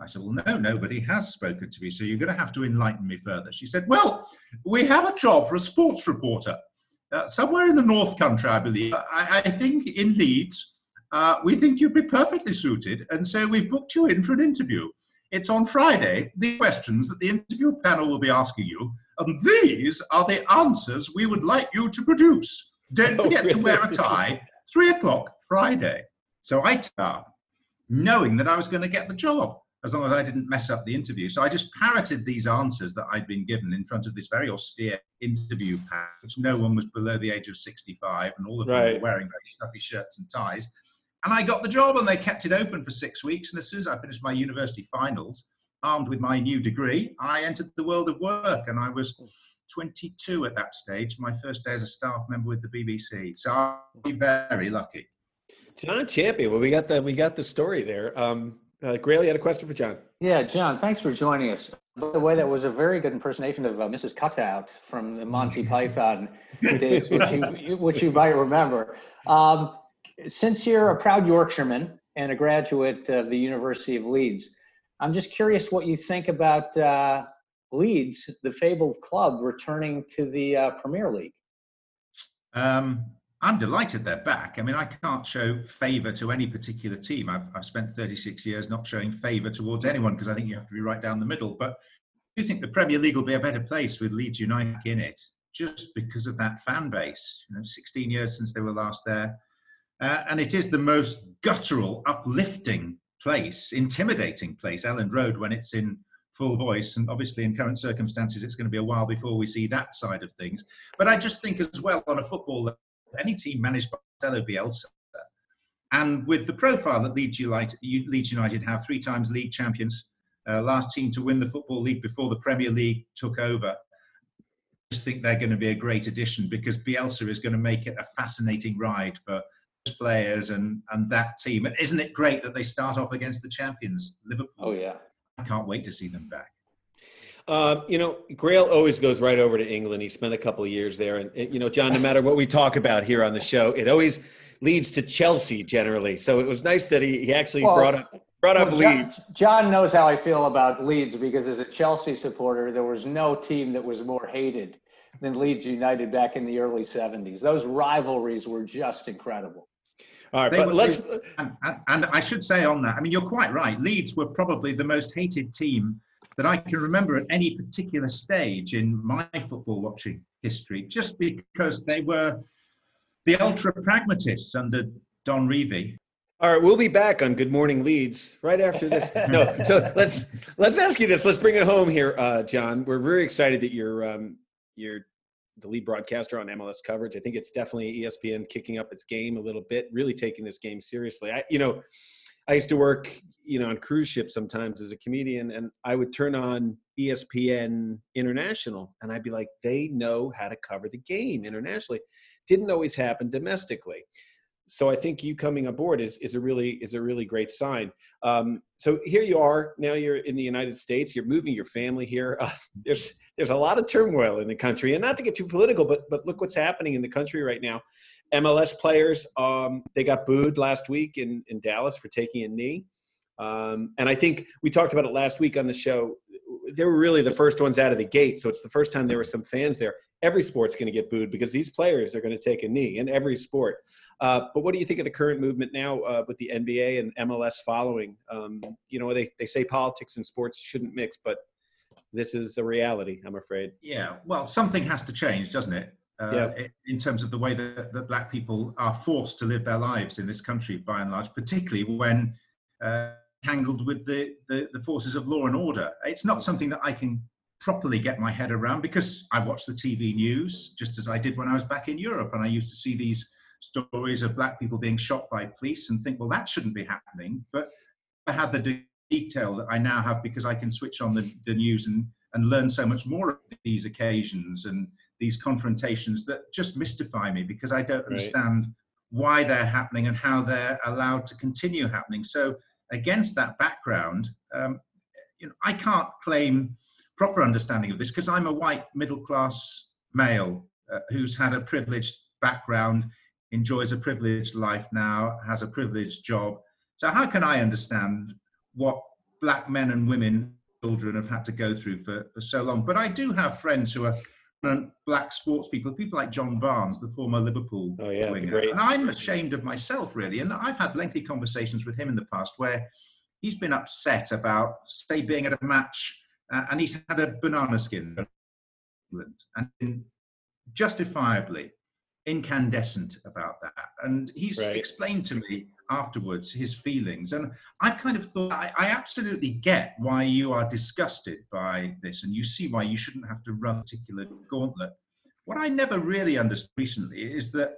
I said, Well, no, nobody has spoken to me, so you're going to have to enlighten me further. She said, Well, we have a job for a sports reporter uh, somewhere in the North Country, I believe. I, I think in Leeds. Uh, we think you'd be perfectly suited, and so we've booked you in for an interview. It's on Friday, the questions that the interview panel will be asking you, and these are the answers we would like you to produce. Don't oh, forget to wear a tie, three o'clock Friday. So I turned up knowing that I was going to get the job as long as I didn't mess up the interview. So I just parroted these answers that I'd been given in front of this very austere interview panel, which no one was below the age of 65, and all of them right. were wearing very stuffy shirts and ties. And I got the job, and they kept it open for six weeks. And as soon as I finished my university finals, armed with my new degree, I entered the world of work, and I was 22 at that stage, my first day as a staff member with the BBC. So I'm very lucky. Jon Champion. Well, we got the we got the story there. Um, uh, Grayle, you had a question for Jon. Yeah, Jon, thanks for joining us. By the way, that was a very good impersonation of uh, Mrs. Cutout from the Monty Python days, which you, which you might remember. Um, since you're a proud Yorkshireman and a graduate of the University of Leeds, I'm just curious what you think about uh, Leeds, the fabled club, returning to the uh, Premier League. Um, I'm delighted they're back. I mean, I can't show favour to any particular team. I've, I've spent 36 years not showing favour towards anyone because I think you have to be right down the middle. But I do think the Premier League will be a better place with Leeds United in it just because of that fan base. You know, 16 years since they were last there. Uh, and it is the most guttural, uplifting place, intimidating place, Elland Road, when it's in full voice. And obviously, in current circumstances, it's going to be a while before we see that side of things. But I just think, as well, on a football level, any team managed by Marcelo Bielsa, and with the profile that Leeds United, Leeds United have, three times league champions, uh, last team to win the Football League before the Premier League took over, I just think they're going to be a great addition because Bielsa is going to make it a fascinating ride for players and, and that team. And isn't it great that they start off against the champions, Liverpool? Oh, yeah. I can't wait to see them back. Uh, you know, Grayle always goes right over to England. He spent a couple of years there, and, and you know, Jon. No matter what we talk about here on the show, it always leads to Chelsea generally. So it was nice that he, he actually well, brought up brought up well, Leeds. Jon, Jon knows how I feel about Leeds because as a Chelsea supporter, there was no team that was more hated than Leeds United back in the early '70s. Those rivalries were just incredible. All right, they but let's. And, and I should say on that, I mean, you're quite right. Leeds were probably the most hated team that I can remember at any particular stage in my football watching history, just because they were the ultra pragmatists under Don Revie. All right, we'll be back on Good Morning Leeds right after this. no, so let's let's ask you this. Let's bring it home here, uh, Jon. We're very excited that you're um, you're the lead broadcaster on MLS coverage. I think it's definitely ESPN kicking up its game a little bit, really taking this game seriously. I, you know, I used to work, you know, on cruise ships sometimes as a comedian, and I would turn on ESPN International, and I'd be like, they know how to cover the game internationally. Didn't always happen domestically. So I think you coming aboard is is a really is a really great sign. Um, so here you are now. You're in the United States. You're moving your family here. Uh, there's there's a lot of turmoil in the country, and not to get too political, but but look what's happening in the country right now. MLS players, um, they got booed last week in, in Dallas for taking a knee. Um, and I think we talked about it last week on the show. They were really the first ones out of the gate. So it's the first time there were some fans there. Every sport's going to get booed because these players are going to take a knee in every sport. Uh, but what do you think of the current movement now uh, with the NBA and MLS following? Um, you know, they, they say politics and sports shouldn't mix, but this is a reality, I'm afraid. Yeah, well, something has to change, doesn't it? uh, yeah. in terms of the way that, that, black people are forced to live their lives in this country by and large, particularly when uh, tangled with the, the, the forces of law and order. It's not something that I can properly get my head around because I watch the TV news just as I did when I was back in Europe, and I used to see these stories of black people being shot by police and think, well, that shouldn't be happening. But I had the detail that I now have because I can switch on the, the news and, and learn so much more of these occasions and these confrontations that just mystify me because I don't right. understand why they're happening and how they're allowed to continue happening. So against that background, um, you know, I can't claim proper understanding of this because I'm a white middle class male uh, who's had a privileged background, enjoys a privileged life now, has a privileged job. So how can I understand what black men and women, children have had to go through for, for so long? But I do have friends who are black sports people, people like John Barnes, the former Liverpool oh, yeah, winger. And I'm ashamed of myself, really. And I've had lengthy conversations with him in the past where he's been upset about, say, being at a match uh, and he's had a banana skin England, and justifiably incandescent about that. And he's right. explained to me afterwards his feelings. And I've kind of thought, I, I, absolutely get why you are disgusted by this, and you see why you shouldn't have to run a particular gauntlet. What I never really understood recently is that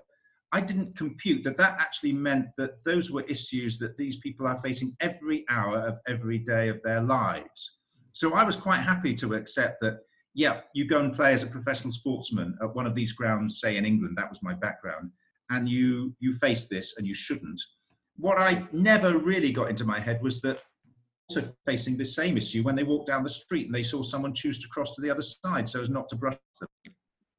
I didn't compute that that actually meant that those were issues that these people are facing every hour of every day of their lives. So I was quite happy to accept that yeah, you go and play as a professional sportsman at one of these grounds, say in England, that was my background, and you you face this and you shouldn't. What I never really got into my head was that also facing the same issue when they walked down the street and they saw someone choose to cross to the other side so as not to brush them.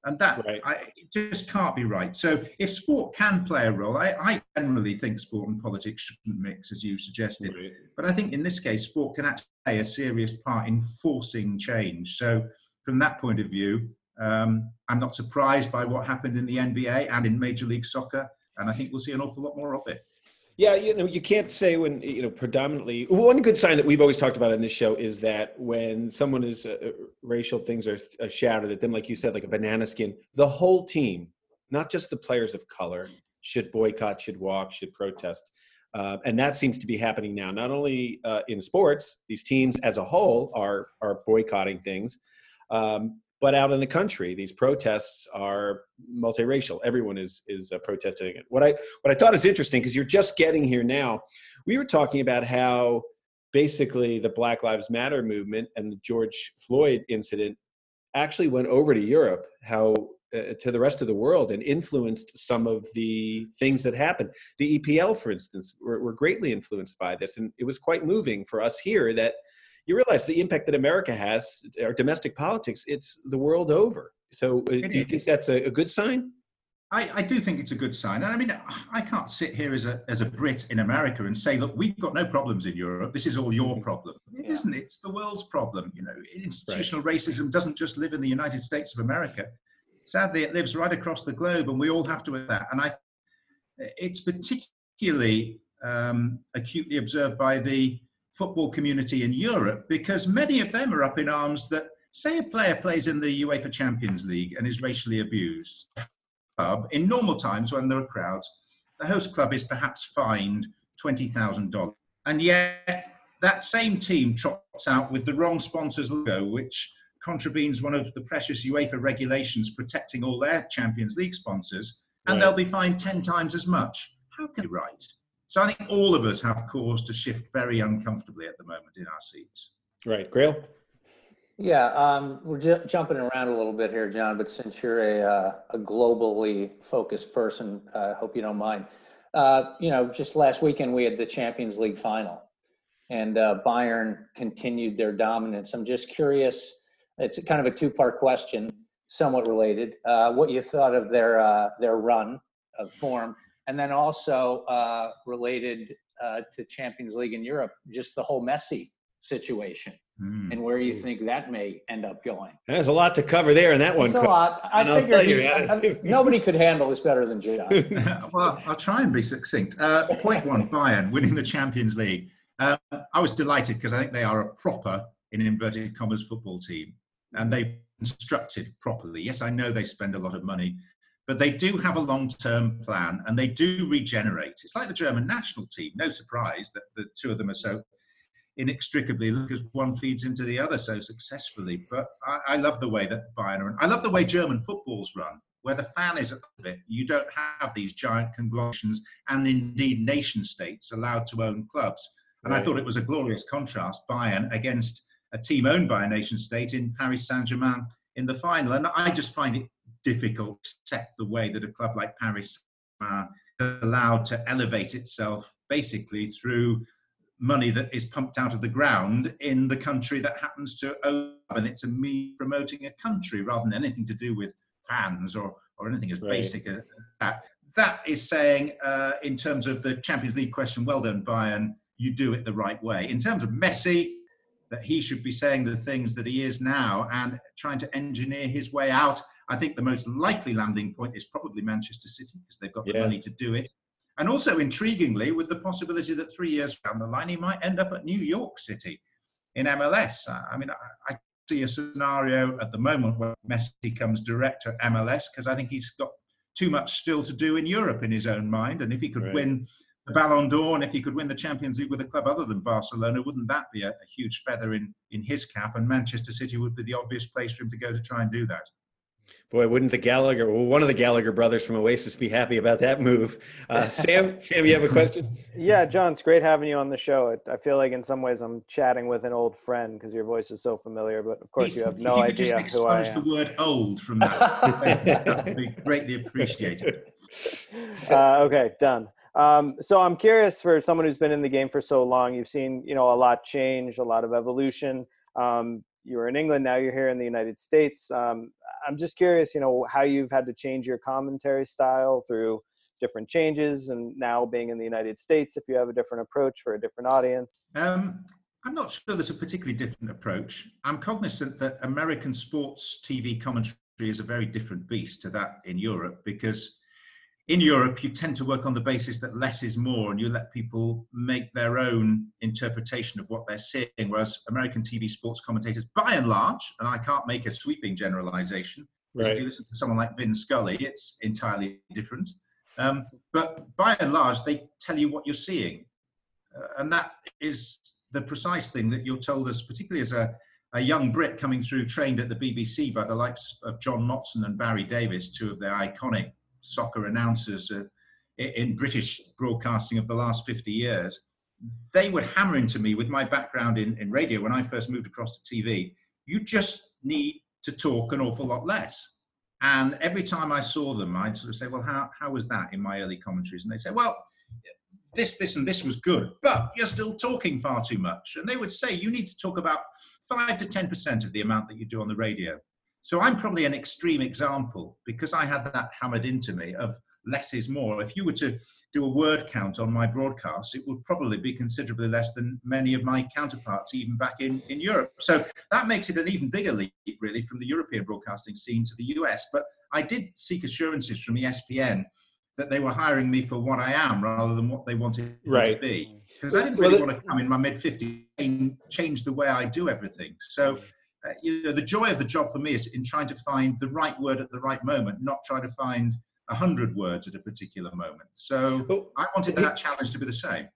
And that right. I, just can't be right. So if sport can play a role, I, I, generally think sport and politics shouldn't mix, as you suggested. Right. But I think in this case, sport can actually play a serious part in forcing change. So from that point of view, um, I'm not surprised by what happened in the NBA and in Major League Soccer, and I think we'll see an awful lot more of it. Yeah, you know, you can't say when you know predominantly. One good sign that we've always talked about in this show is that when someone is uh, racial things are, are shouted at them, like you said, like a banana skin, the whole team, not just the players of color, should boycott, should walk, should protest. Uh, and that seems to be happening now. Not only uh, in sports, these teams as a whole are are boycotting things, um, but out in the country, these protests are multiracial. Everyone is is uh, protesting it. What I what I thought is interesting because you're just getting here now. We were talking about how basically the Black Lives Matter movement and the George Floyd incident actually went over to Europe. How uh, to the rest of the world and influenced some of the things that happened. The EPL, for instance, were, were greatly influenced by this, and it was quite moving for us here that you realize the impact that America has, our domestic politics, it's the world over. So, uh, do you think that's a, a good sign? I, I, do think it's a good sign. And I mean, I can't sit here as a, as a Brit in America and say, look, we've got no problems in Europe. This is all your mm-hmm. problem. It yeah. not It's the world's problem. You know, institutional right. racism doesn't just live in the United States of America. Sadly, it lives right across the globe, and we all have to with that. And I, it's particularly um, acutely observed by the football community in Europe because many of them are up in arms that, say, a player plays in the UEFA Champions League and is racially abused. Club, in normal times when there are crowds, the host club is perhaps fined $20,000. And yet, that same team trots out with the wrong sponsor's logo, which contravenes one of the precious UEFA regulations protecting all their Champions League sponsors, and right. they'll be fined 10 times as much. How can you right? So I think all of us have cause to shift very uncomfortably at the moment in our seats. Right, Grayle. Yeah, um, we're ju- jumping around a little bit here, Jon. But since you're a uh, a globally focused person, I uh, hope you don't mind. Uh, you know, just last weekend we had the Champions League final, and uh, Bayern continued their dominance. I'm just curious. It's kind of a two-part question, somewhat related. Uh, what you thought of their uh, their run of form, and then also uh, related uh, to Champions League in Europe, just the whole Messi situation mm. and where you think that may end up going. There's a lot to cover there in that one. It's a lot. I figured you, I, nobody could handle this better than Jon. well, I'll try and be succinct. Uh, point one: Bayern winning the Champions League. Uh, I was delighted because I think they are a proper, in inverted commas, football team, and they constructed properly. Yes, I know they spend a lot of money, but they do have a long term plan and they do regenerate. It's like the German national team. No surprise that the two of them are so inextricably because one feeds into the other so successfully. But I, I love the way that Bayern are. I love the way German football's run, where the fan is at it. You don't have these giant conglomerations and indeed nation states allowed to own clubs. And right. I thought it was a glorious contrast, Bayern against a team owned by a nation state in Paris Saint Germain in the final. And I just find it difficult to accept the way that a club like Paris is allowed to elevate itself basically through money that is pumped out of the ground in the country that happens to own and it's a me promoting a country rather than anything to do with fans or or anything as right. basic as that. That is saying uh, in terms of the champions league question well done bayern. You do it the right way. In terms of messi that he should be saying the things that he is now and trying to engineer his way out i think the most likely landing point is probably manchester city because they've got the money to do it and also, intriguingly, with the possibility that three years down the line, he might end up at New York City in MLS. I mean, I, see a scenario at the moment where Messi comes direct to MLS because I think he's got too much still to do in Europe in his own mind. And if he could right. win the Ballon d'Or and if he could win the Champions League with a club other than Barcelona, wouldn't that be a, a huge feather in, in his cap? And Manchester City would be the obvious place for him to go to try and do that. Boy, wouldn't the Gallagher, well, one of the Gallagher brothers from Oasis, be happy about that move? Uh, Sam, Sam, you have a question? Yeah, Jon, it's great having you on the show. I feel like in some ways I'm chatting with an old friend because your voice is so familiar. But of course, Please, you have no you idea just who I am. the word "old" from that. that would be greatly appreciated. Uh, okay, done. Um, so I'm curious for someone who's been in the game for so long. You've seen, you know, a lot change, a lot of evolution. Um, you were in England, now you're here in the United States. Um, I'm just curious, you know, how you've had to change your commentary style through different changes, and now being in the United States, if you have a different approach for a different audience. Um, I'm not sure there's a particularly different approach. I'm cognizant that American sports TV commentary is a very different beast to that in Europe because in Europe, you tend to work on the basis that less is more and you let people make their own interpretation of what they're seeing. Whereas American TV sports commentators, by and large, and I can't make a sweeping generalization, right. if you listen to someone like Vin Scully, it's entirely different. Um, but by and large, they tell you what you're seeing. Uh, and that is the precise thing that you're told us, particularly as a, a young Brit coming through, trained at the BBC by the likes of John Motson and Barry Davies, two of their iconic soccer announcers uh, in British broadcasting of the last 50 years, they would hammer into me with my background in, in radio when I first moved across to TV. You just need to talk an awful lot less. And every time I saw them, I'd sort of say, Well, how, how was that in my early commentaries? And they'd say, Well, this, this, and this was good, but you're still talking far too much. And they would say, You need to talk about 5 to 10% of the amount that you do on the radio. So I'm probably an extreme example because I had that hammered into me of less is more. If you were to do a word count on my broadcast, it would probably be considerably less than many of my counterparts, even back in, in Europe. So that makes it an even bigger leap, really, from the European broadcasting scene to the US. But I did seek assurances from ESPN that they were hiring me for what I am rather than what they wanted right. to be. Because I didn't really well, want to come in my mid 50s and change the way I do everything. So mm. Uh, you know, the joy of the job for me is in trying to find the right word at the right moment, not trying to find a hundred words at a particular moment. So well, I wanted that challenge to be the same.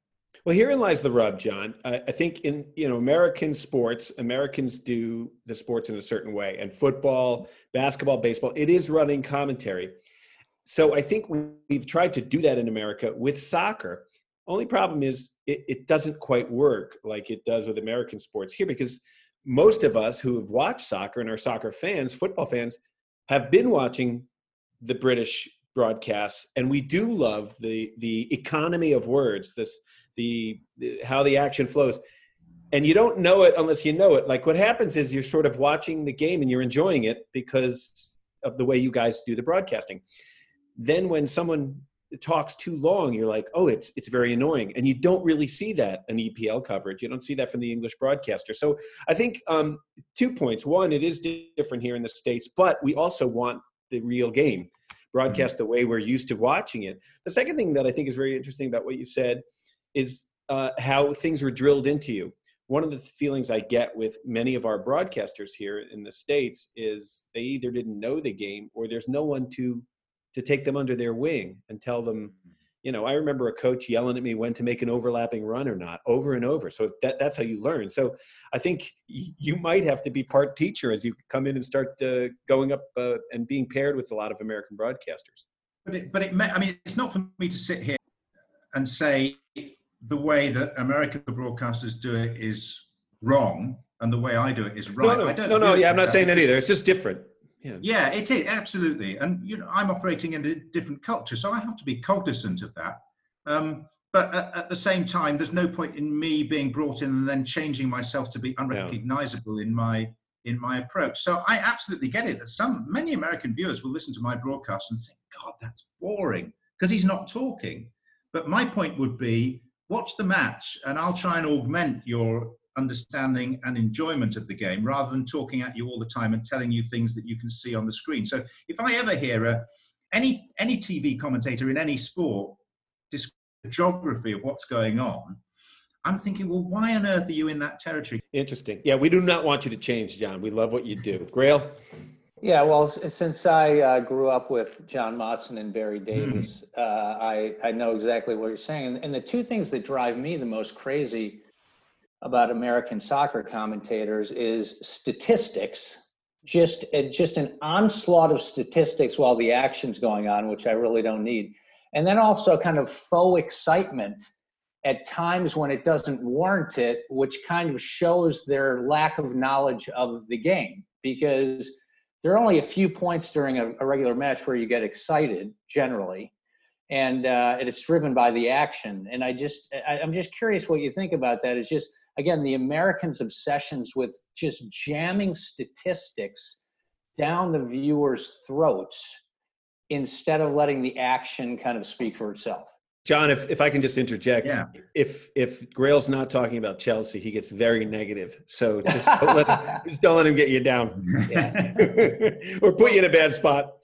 Well, herein lies the rub, Jon. I, I, think in you know American sports, Americans do the sports in a certain way, and football, basketball, baseball, it is running commentary. So I think we've tried to do that in America with soccer. Only problem is it, it doesn't quite work like it does with American sports here because most of us who have watched soccer and are soccer fans, football fans, have been watching the British broadcasts, and we do love the the economy of words, this the, the how the action flows. And you don't know it unless you know it. Like what happens is you're sort of watching the game and you're enjoying it because of the way you guys do the broadcasting. Then when someone talks too long, you're like, oh, it's it's very annoying, and you don't really see that in EPL coverage. You don't see that from the English broadcaster. So I think um, two points. One, it is different here in the states, but we also want the real game broadcast mm-hmm. the way we're used to watching it. The second thing that I think is very interesting about what you said is uh, how things were drilled into you. One of the feelings I get with many of our broadcasters here in the states is they either didn't know the game or there's no one to to take them under their wing and tell them you know, I remember a coach yelling at me when to make an overlapping run or not over and over. So that, that's how you learn. So I think you might have to be part teacher as you come in and start uh, going up uh, and being paired with a lot of American broadcasters. But it, but it, may, I mean, it's not for me to sit here and say the way that American broadcasters do it is wrong and the way I do it is right. No, no, I don't no, no yeah, I'm not saying that either. It's just different. Yeah. yeah, it is absolutely, and you know, I'm operating in a different culture, so I have to be cognizant of that. Um, but at, at, the same time, there's no point in me being brought in and then changing myself to be unrecognizable yeah. in my in my approach. So I absolutely get it that some many American viewers will listen to my broadcast and think, "God, that's boring," because he's not talking. But my point would be, watch the match, and I'll try and augment your understanding and enjoyment of the game rather than talking at you all the time and telling you things that you can see on the screen. So if I ever hear a, any any TV commentator in any sport describe the geography of what's going on, I'm thinking, well, why on earth are you in that territory? Interesting. Yeah, we do not want you to change, Jon. We love what you do. Grayle? Yeah, well, since I uh, grew up with John Motson and Barry Davies, mm. uh, I, I know exactly what you're saying. And, and the two things that drive me the most crazy about American soccer commentators is statistics, just just an onslaught of statistics while the action's going on, which I really don't need, and then also kind of faux excitement at times when it doesn't warrant it, which kind of shows their lack of knowledge of the game. Because there are only a few points during a, a regular match where you get excited generally and uh, it's driven by the action. And i just I, i'm just curious what you think about that. Is just again, the Americans' obsessions with just jamming statistics down the viewers' throats instead of letting the action kind of speak for itself. Jon, if, if I can just interject, yeah. if if Grayle's not talking about Chelsea, he gets very negative. So just don't let him, just don't let him get you down, or put you in a bad spot.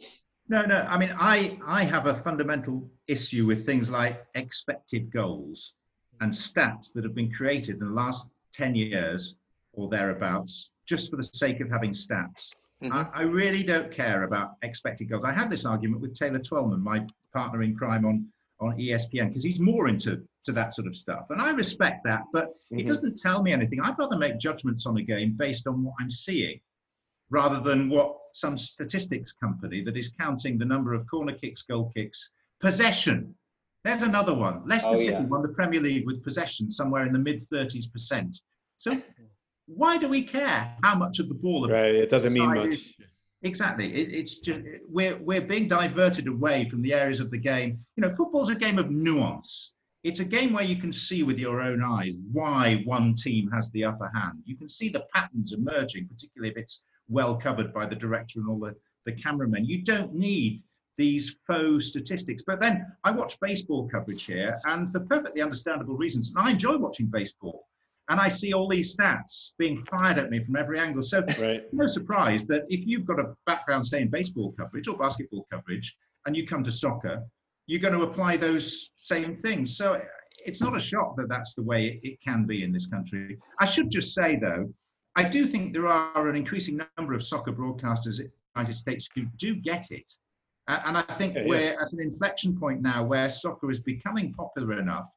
No, no. I mean, I I have a fundamental issue with things like expected goals and stats that have been created in the last 10 years or thereabouts just for the sake of having stats. Mm-hmm. I, I, really don't care about expected goals. I have this argument with Taylor Twellman, my partner in crime on, on ESPN, because he's more into to that sort of stuff. And I respect that, but mm-hmm. it doesn't tell me anything. I'd rather make judgments on a game based on what I'm seeing rather than what some statistics company that is counting the number of corner kicks, goal kicks, possession, there's another one. Leicester oh, City yeah. won the Premier League with possession somewhere in the mid 30s percent. So why do we care how much of the ball? Right, it doesn't mean much. Exactly. It, it's just we're we're being diverted away from the areas of the game. You know, football's a game of nuance. It's a game where you can see with your own eyes why one team has the upper hand. You can see the patterns emerging, particularly if it's well covered by the director and all the, the cameramen. You don't need these faux statistics. But then I watch baseball coverage here, and for perfectly understandable reasons, and I enjoy watching baseball. And I see all these stats being fired at me from every angle. So, right. no surprise that if you've got a background, say, in baseball coverage or basketball coverage, and you come to soccer, you're going to apply those same things. So, it's not a shock that that's the way it can be in this country. I should just say, though, I do think there are an increasing number of soccer broadcasters in the United States who do get it. And I think yeah, we're at an inflection point now where soccer is becoming popular enough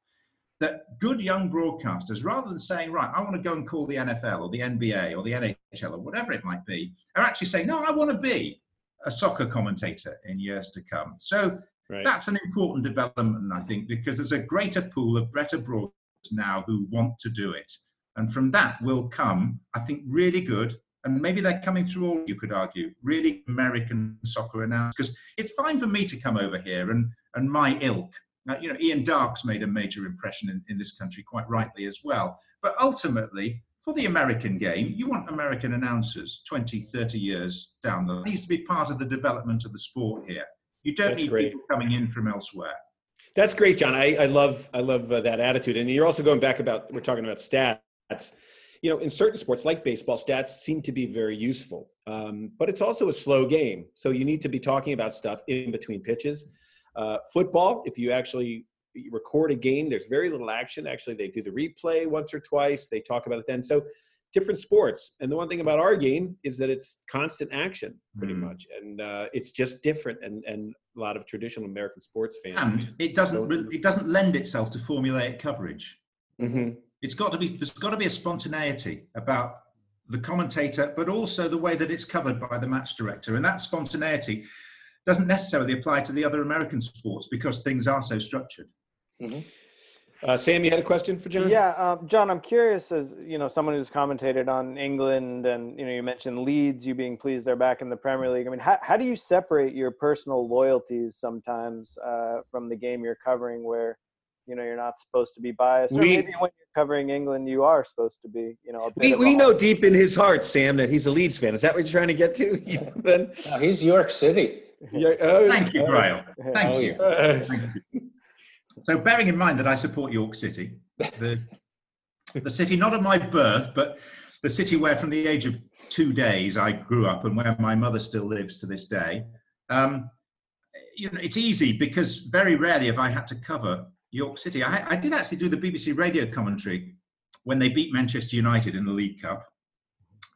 that good young broadcasters, rather than saying, right, I want to go and call the NFL or the NBA or the NHL or whatever it might be, are actually saying, no, I want to be a soccer commentator in years to come. So right. that's an important development, I think, because there's a greater pool of better broadcasters now who want to do it. And from that will come, I think, really good and maybe they're coming through all you could argue really american soccer announcers because it's fine for me to come over here and and my ilk. Uh, you know ian darke's made a major impression in, in this country quite rightly as well. But ultimately for the american game you want american announcers 20 30 years down the line. It needs to be part of the development of the sport here. You don't That's need great. people coming in from elsewhere. That's great john. I, I love i love uh, that attitude. And you're also going back about we're talking about stats you know, in certain sports like baseball, stats seem to be very useful, um, but it's also a slow game. So you need to be talking about stuff in between pitches. Uh, football, if you actually record a game, there's very little action. Actually, they do the replay once or twice. They talk about it then. So different sports. And the one thing about our game is that it's constant action, pretty Mm. much, and uh, it's just different. And and a lot of traditional American sports fans. And it doesn't it doesn't lend itself to formulaic coverage. Mhm. It's got to be there's got to be a spontaneity about the commentator, but also the way that it's covered by the match director, and that spontaneity doesn't necessarily apply to the other American sports because things are so structured. Uh, Sam, you had a question for Jon? Yeah, um, Jon, I'm curious as you know someone who's commentated on England, and you know you mentioned Leeds, you being pleased they're back in the Premier League. I mean, how how do you separate your personal loyalties sometimes uh, from the game you're covering, where you know you're not supposed to be biased, or maybe when you're covering England, you are supposed to be, you know. A bit We, we know deep in his heart, Sam, that he's a Leeds fan. Is that what you're trying to get to? You- Ben? No, he's York City. Yeah, oh, Thank you, oh, Grayle. Thank Oh, you. yeah. Thank you. So, bearing in mind that I support York City, the the city not of my birth, but the city where, from the age of two days, I grew up, and where my mother still lives to this day. Um, you know, it's easy because very rarely have I had to cover York City. I, I did actually do the BBC radio commentary when they beat Manchester United in the League Cup,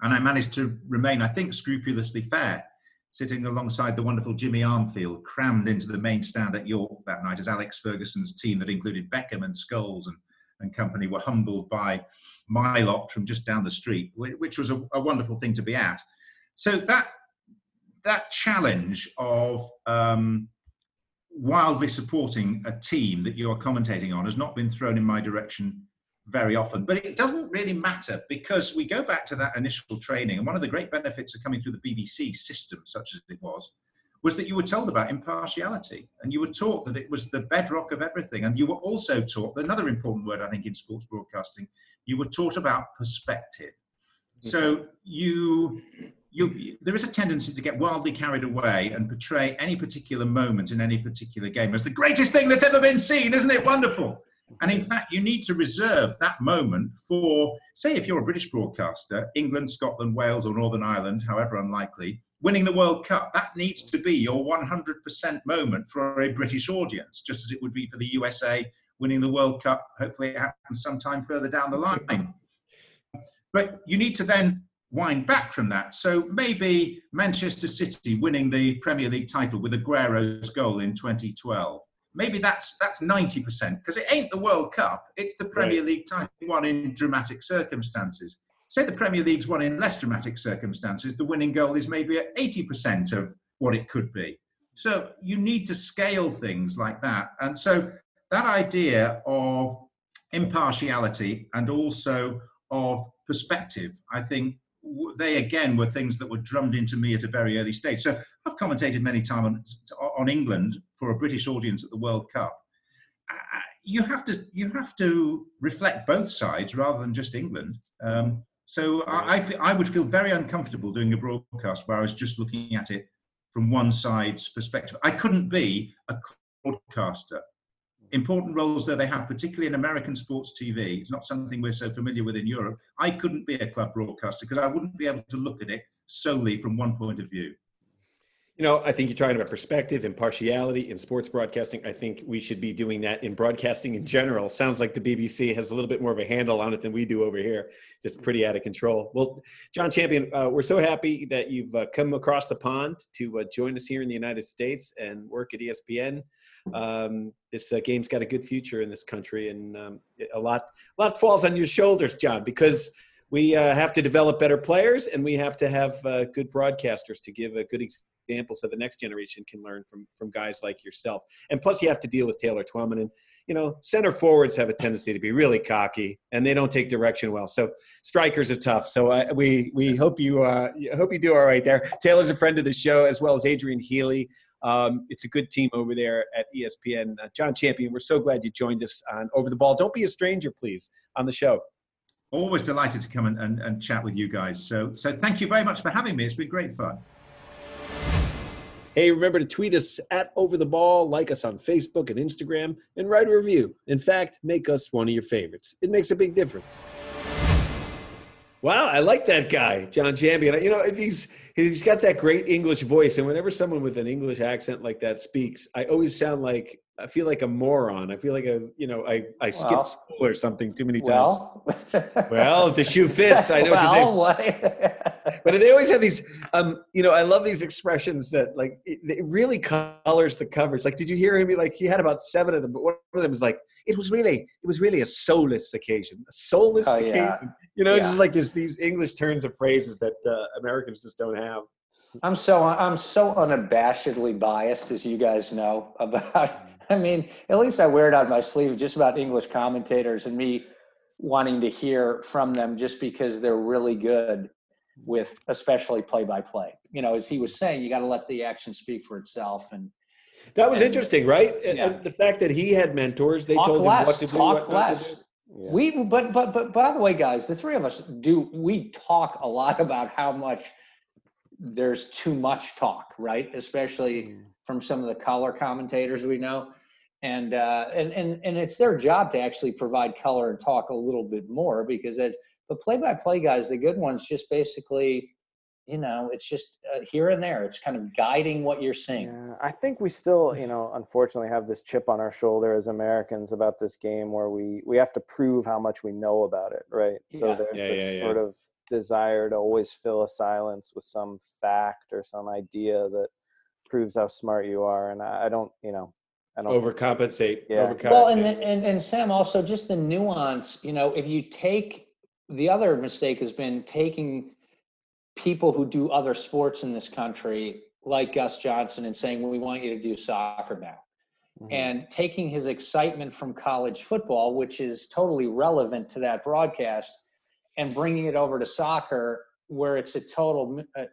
and I managed to remain, I think, scrupulously fair sitting alongside the wonderful Jimmy Armfield, crammed into the main stand at York that night as Alex Ferguson's team that included Beckham and Scholes and, and company were humbled by my lot from just down the street, which was a, a wonderful thing to be at. So that that challenge of um, wildly supporting a team that you are commentating on has not been thrown in my direction very often. But it doesn't really matter because we go back to that initial training. And one of the great benefits of coming through the BBC system, such as it was, was that you were told about impartiality and you were taught that it was the bedrock of everything. And you were also taught another important word, I think, in sports broadcasting you were taught about perspective. Mm-hmm. So you. You, there is a tendency to get wildly carried away and portray any particular moment in any particular game as the greatest thing that's ever been seen, isn't it wonderful? And in fact, you need to reserve that moment for, say, if you're a British broadcaster, England, Scotland, Wales, or Northern Ireland, however unlikely, winning the World Cup, that needs to be your 100% moment for a British audience, just as it would be for the USA winning the World Cup. Hopefully, it happens sometime further down the line. But you need to then wind back from that. So maybe Manchester City winning the Premier League title with Aguero's goal in 2012 maybe that's that's 90% because it ain't the World Cup, it's the Premier Right. League title won in dramatic circumstances. Say the Premier League's won in less dramatic circumstances, the winning goal is maybe at 80% of what it could be. So you need to scale things like that. And so that idea of impartiality and also of perspective, I think they again were things that were drummed into me at a very early stage. So I've commentated many times on, on England for a British audience at the World Cup. You have to you have to reflect both sides rather than just England. Um, so I, I, I would feel very uncomfortable doing a broadcast where I was just looking at it from one side's perspective. I couldn't be a broadcaster. Important roles though they have, particularly in American sports TV, it's not something we're so familiar with in Europe. I couldn't be a club broadcaster because I wouldn't be able to look at it solely from one point of view. You know, I think you're talking about perspective, impartiality in sports broadcasting. I think we should be doing that in broadcasting in general. Sounds like the BBC has a little bit more of a handle on it than we do over here. It's pretty out of control. Well, Jon Champion, uh, we're so happy that you've uh, come across the pond to uh, join us here in the United States and work at ESPN. Um, this uh, game's got a good future in this country, and um, a lot, a lot falls on your shoulders, Jon, because we uh, have to develop better players and we have to have uh, good broadcasters to give a good example so the next generation can learn from from guys like yourself. And plus, you have to deal with Taylor Twellman. And you know, center forwards have a tendency to be really cocky and they don't take direction well. So strikers are tough. So uh, we we hope you uh, hope you do all right there. Taylor's a friend of the show as well as Adrian Healey. Um, it's a good team over there at ESPN. Uh, Jon Champion, we're so glad you joined us on Over the Ball. Don't be a stranger, please, on the show. Always delighted to come and, and, and chat with you guys. So, so thank you very much for having me. It's been great fun. Hey, remember to tweet us at Over the Ball, like us on Facebook and Instagram, and write a review. In fact, make us one of your favorites. It makes a big difference. Wow, I like that guy, Jon Champion. You know, he's he's got that great English voice, and whenever someone with an English accent like that speaks, I always sound like I feel like a moron. I feel like a you know I I skipped school or something too many times. Well, Well, if the shoe fits, I know what you're saying. well, what? But they always have these, um, you know, I love these expressions that like it, it really colors the coverage. Like, did you hear him? Like, he had about seven of them, but one of them was like, it was really, it was really a soulless occasion, a soulless Oh, occasion. yeah. You know, it's Yeah. just like there's these English turns of phrases that uh, Americans just don't have. I'm so I'm so unabashedly biased, as you guys know. About, I mean, at least I wear it on my sleeve, just about English commentators and me wanting to hear from them, just because they're really good with, especially play-by-play. You know, as he was saying, you got to let the action speak for itself, and That was And- interesting, right? Yeah. and the fact that he had mentors, they talk told him what to do, talk what not to less. do. Yeah. We, but, but, but, by the way, guys, the three of us do, we talk a lot about how much there's too much talk, right? Especially Mm. from some of the color commentators we know. And, uh, and, and, and it's their job to actually provide color and talk a little bit more because it's, the play by play guys, the good ones, just basically, you know, it's just uh, here and there. It's kind of guiding what you're seeing. Yeah, I think we still, you know, unfortunately have this chip on our shoulder as Americans about this game where we we have to prove how much we know about it, right? So Yeah. there's Yeah, this yeah, yeah. sort of desire to always fill a silence with some fact or some idea that proves how smart you are, and I, I don't, you know, I don't. Overcompensate. Yeah. overcompensate. Well, and, and and Sam, also just the nuance. You know, if you take the other mistake has been taking people who do other sports in this country, like Gus Johnson, and saying, "Well, we want you to do soccer now," Mhm. and taking his excitement from college football, which is totally relevant to that broadcast, and bringing it over to soccer, where it's a total. Uh,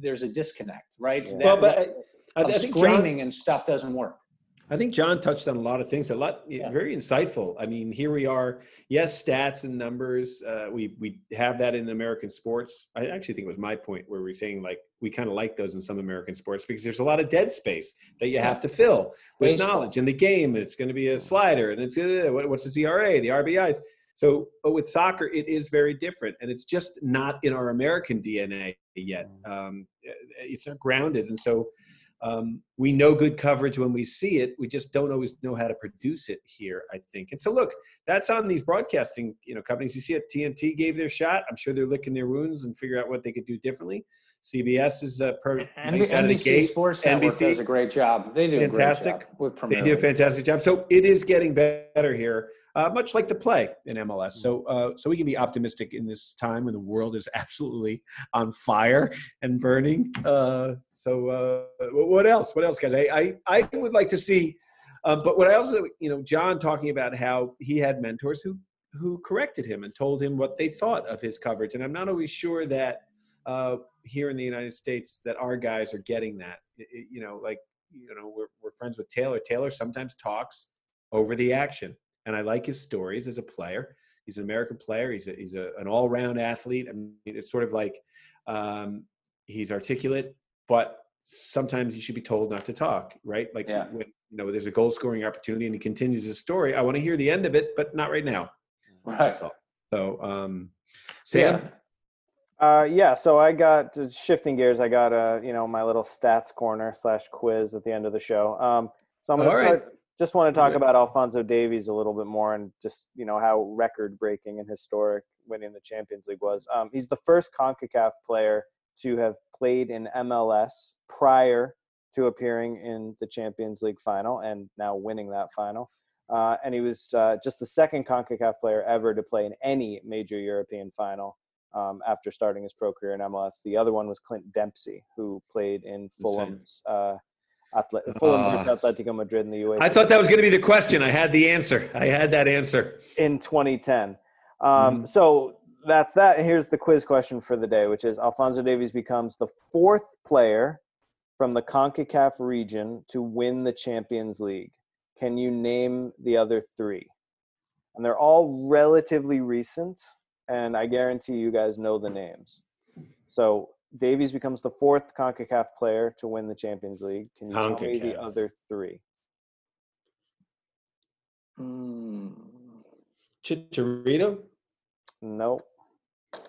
there's a disconnect, right? Yeah. well, but That- I, I, I think Jon, screaming and stuff doesn't work. I think Jon touched on a lot of things. A lot, Yeah. very insightful. I mean, here we are. Yes, stats and numbers. Uh, we we have that in American sports. I actually think it was my point where we're saying like we kind of like those in some American sports because there's a lot of dead space that you have to fill with Baseball. knowledge in the game, it's going to be a slider, and it's uh, what's the ERA, the RBIs. So, but with soccer, it is very different, and it's just not in our American DNA yet. Um, it's not grounded, and so um, we know good coverage when we see it. We just don't always know how to produce it here. I think, and so look, that's on these broadcasting, you know, companies. You see it. TNT gave their shot. I'm sure they're licking their wounds and figure out what they could do differently. CBS is uh, per, And nice out of the NBC gate. Sports Network NBC, does a great job. They do a Fantastic. job with They do a fantastic job. So it is getting better here, uh, much like the play in MLS. So, uh, so we can be optimistic in this time when the world is absolutely on fire and burning. Uh, so, uh, what else? What else, guys? I, I, I would like to see. Um, but what I also, you know, Jon talking about how he had mentors who who corrected him and told him what they thought of his coverage, and I'm not always sure that uh, here in the United States that our guys are getting that. It- it- you know, like you know, we're we're friends with Taylor. Taylor sometimes talks over the action, and I like his stories as a player. He's an American player. He's a, he's a, an all round athlete. I mean, it's sort of like um, he's articulate, but sometimes he should be told not to talk, right? Like Yeah. when you know there's a goal scoring opportunity and he continues his story. I want to hear the end of it, but not right now. Right. That's all. So, um, Sam, Uh, yeah, so I got uh, shifting gears. I got a you know my little stats corner slash quiz at the end of the show. Um, so I'm gonna All right. start. Just want to talk Good. about Alphonso Davies a little bit more and just you know how record breaking and historic winning the Champions League was. Um, he's the first Concacaf player to have played in MLS prior to appearing in the Champions League final and now winning that final. Uh, and he was uh, just the second CONCACAF player ever to play in any major European final um, after starting his pro career in MLS. The other one was Clint Dempsey, who played in Fulham's uh, Atle- Fulham versus Atletico Madrid in the UEFA I thought that was going to be the question. I had the answer. I had that answer. in 2010. Um, Mhm. So that's that. Here's the quiz question for the day, which is Alphonso Davies becomes the fourth player from the CONCACAF region to win the Champions League. Can you name the other three? And they're all relatively recent, and I guarantee you guys know the names. So Davies becomes the fourth CONCACAF player to win the Champions League. Can you tell me the other three? Mm. Chicharito. Nope. Let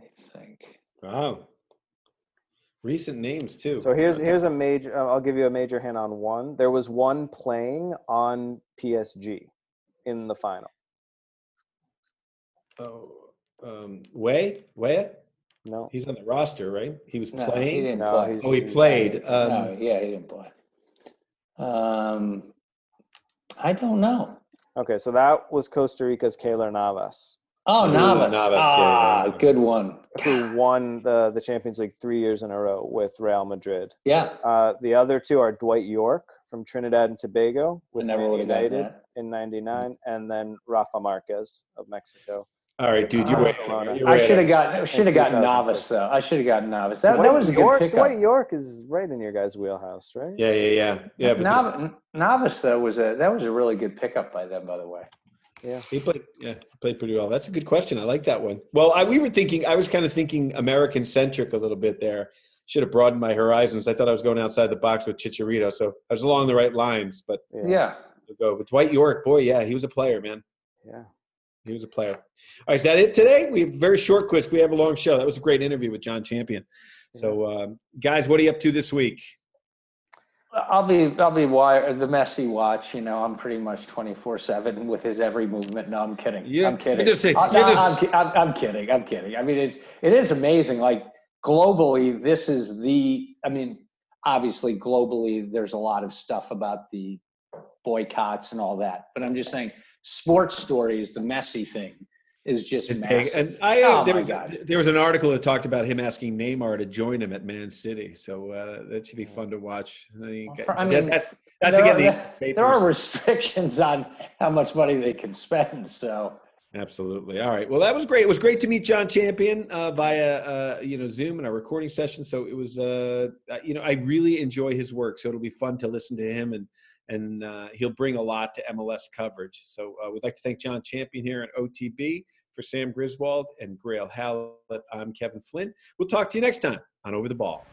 me think. Wow. Recent names too. So here's here's a major. uh, I'll give you a major hint on one. There was one playing on PSG in the final. oh, um, Way Way. No, He's on the roster, right? He was No, he playing. didn't No, play. he's- oh, he he's- played. no, Um, yeah, he didn't play. Um, I don't know. Okay, so that was Costa Rica's Keylor Navas, Oh, Ooh, Navas. Navas, yeah, ah, yeah. good one. who won the, the Champions League three years in a row with Real Madrid. Yeah, Uh, the other two are Dwight Yorke from Trinidad and Tobago I with never Man would have United that. In '99, and then Rafa Marquez of Mexico. all right, dude, you're Ah, You're I should have ahead. gotten should have gotten 2006. Navas though. I should have gotten Navas. That, that was a good Yorke, pickup. Dwight Yorke is right in your guys' wheelhouse, right? Yeah, yeah, yeah, yeah. But this- Nav- Navas though was a that was a really good pickup by them, by the way. Yeah, he played, yeah, played pretty well. That's a good question. I like that one. Well, I, we were thinking, I was kind of thinking American centric a little bit there. Should have broadened my horizons. I thought I was going outside the box with Chicharito, so I was along the right lines. But Yeah. we'll go with Dwight Yorke. Boy, yeah, he was a player, man. yeah. He was a player. All right, is that it today? We have a very short quiz. We have a long show. That was a great interview with Jon Champion. So, um, guys, what are you up to this week? I'll be I'll be wi- the Messi watch. You know, I'm pretty much 24 seven with his every movement. No, I'm kidding. Yeah, I'm kidding. just saying- I- you're no, just- I'm, I'm, I'm kidding. I'm kidding. I mean, it's it is amazing. Like globally, this is the. I mean, obviously, globally, there's a lot of stuff about the boycotts and all that. But I'm just saying, sports stories, the Messi thing, is just It's massive. big. And I, uh, Oh, there, my was, God. there was an article that talked about him asking Neymar to join him at Man City. So uh, that should be fun to watch. I mean, I mean, that's, that's there, again are, the there are restrictions on how much money they can spend. So Absolutely. All right. Well, that was great. It was great to meet Jon Champion uh, via uh, you know Zoom and our recording session. So it was uh, uh, you know I really enjoy his work. So it'll be fun to listen to him and and uh, he'll bring a lot to MLS coverage. So uh, we'd like to thank Jon Champion here at OTB for Sam Griswold and Grayle Hallett. I'm Kevin Flynn. We'll talk to you next time on Over the Ball.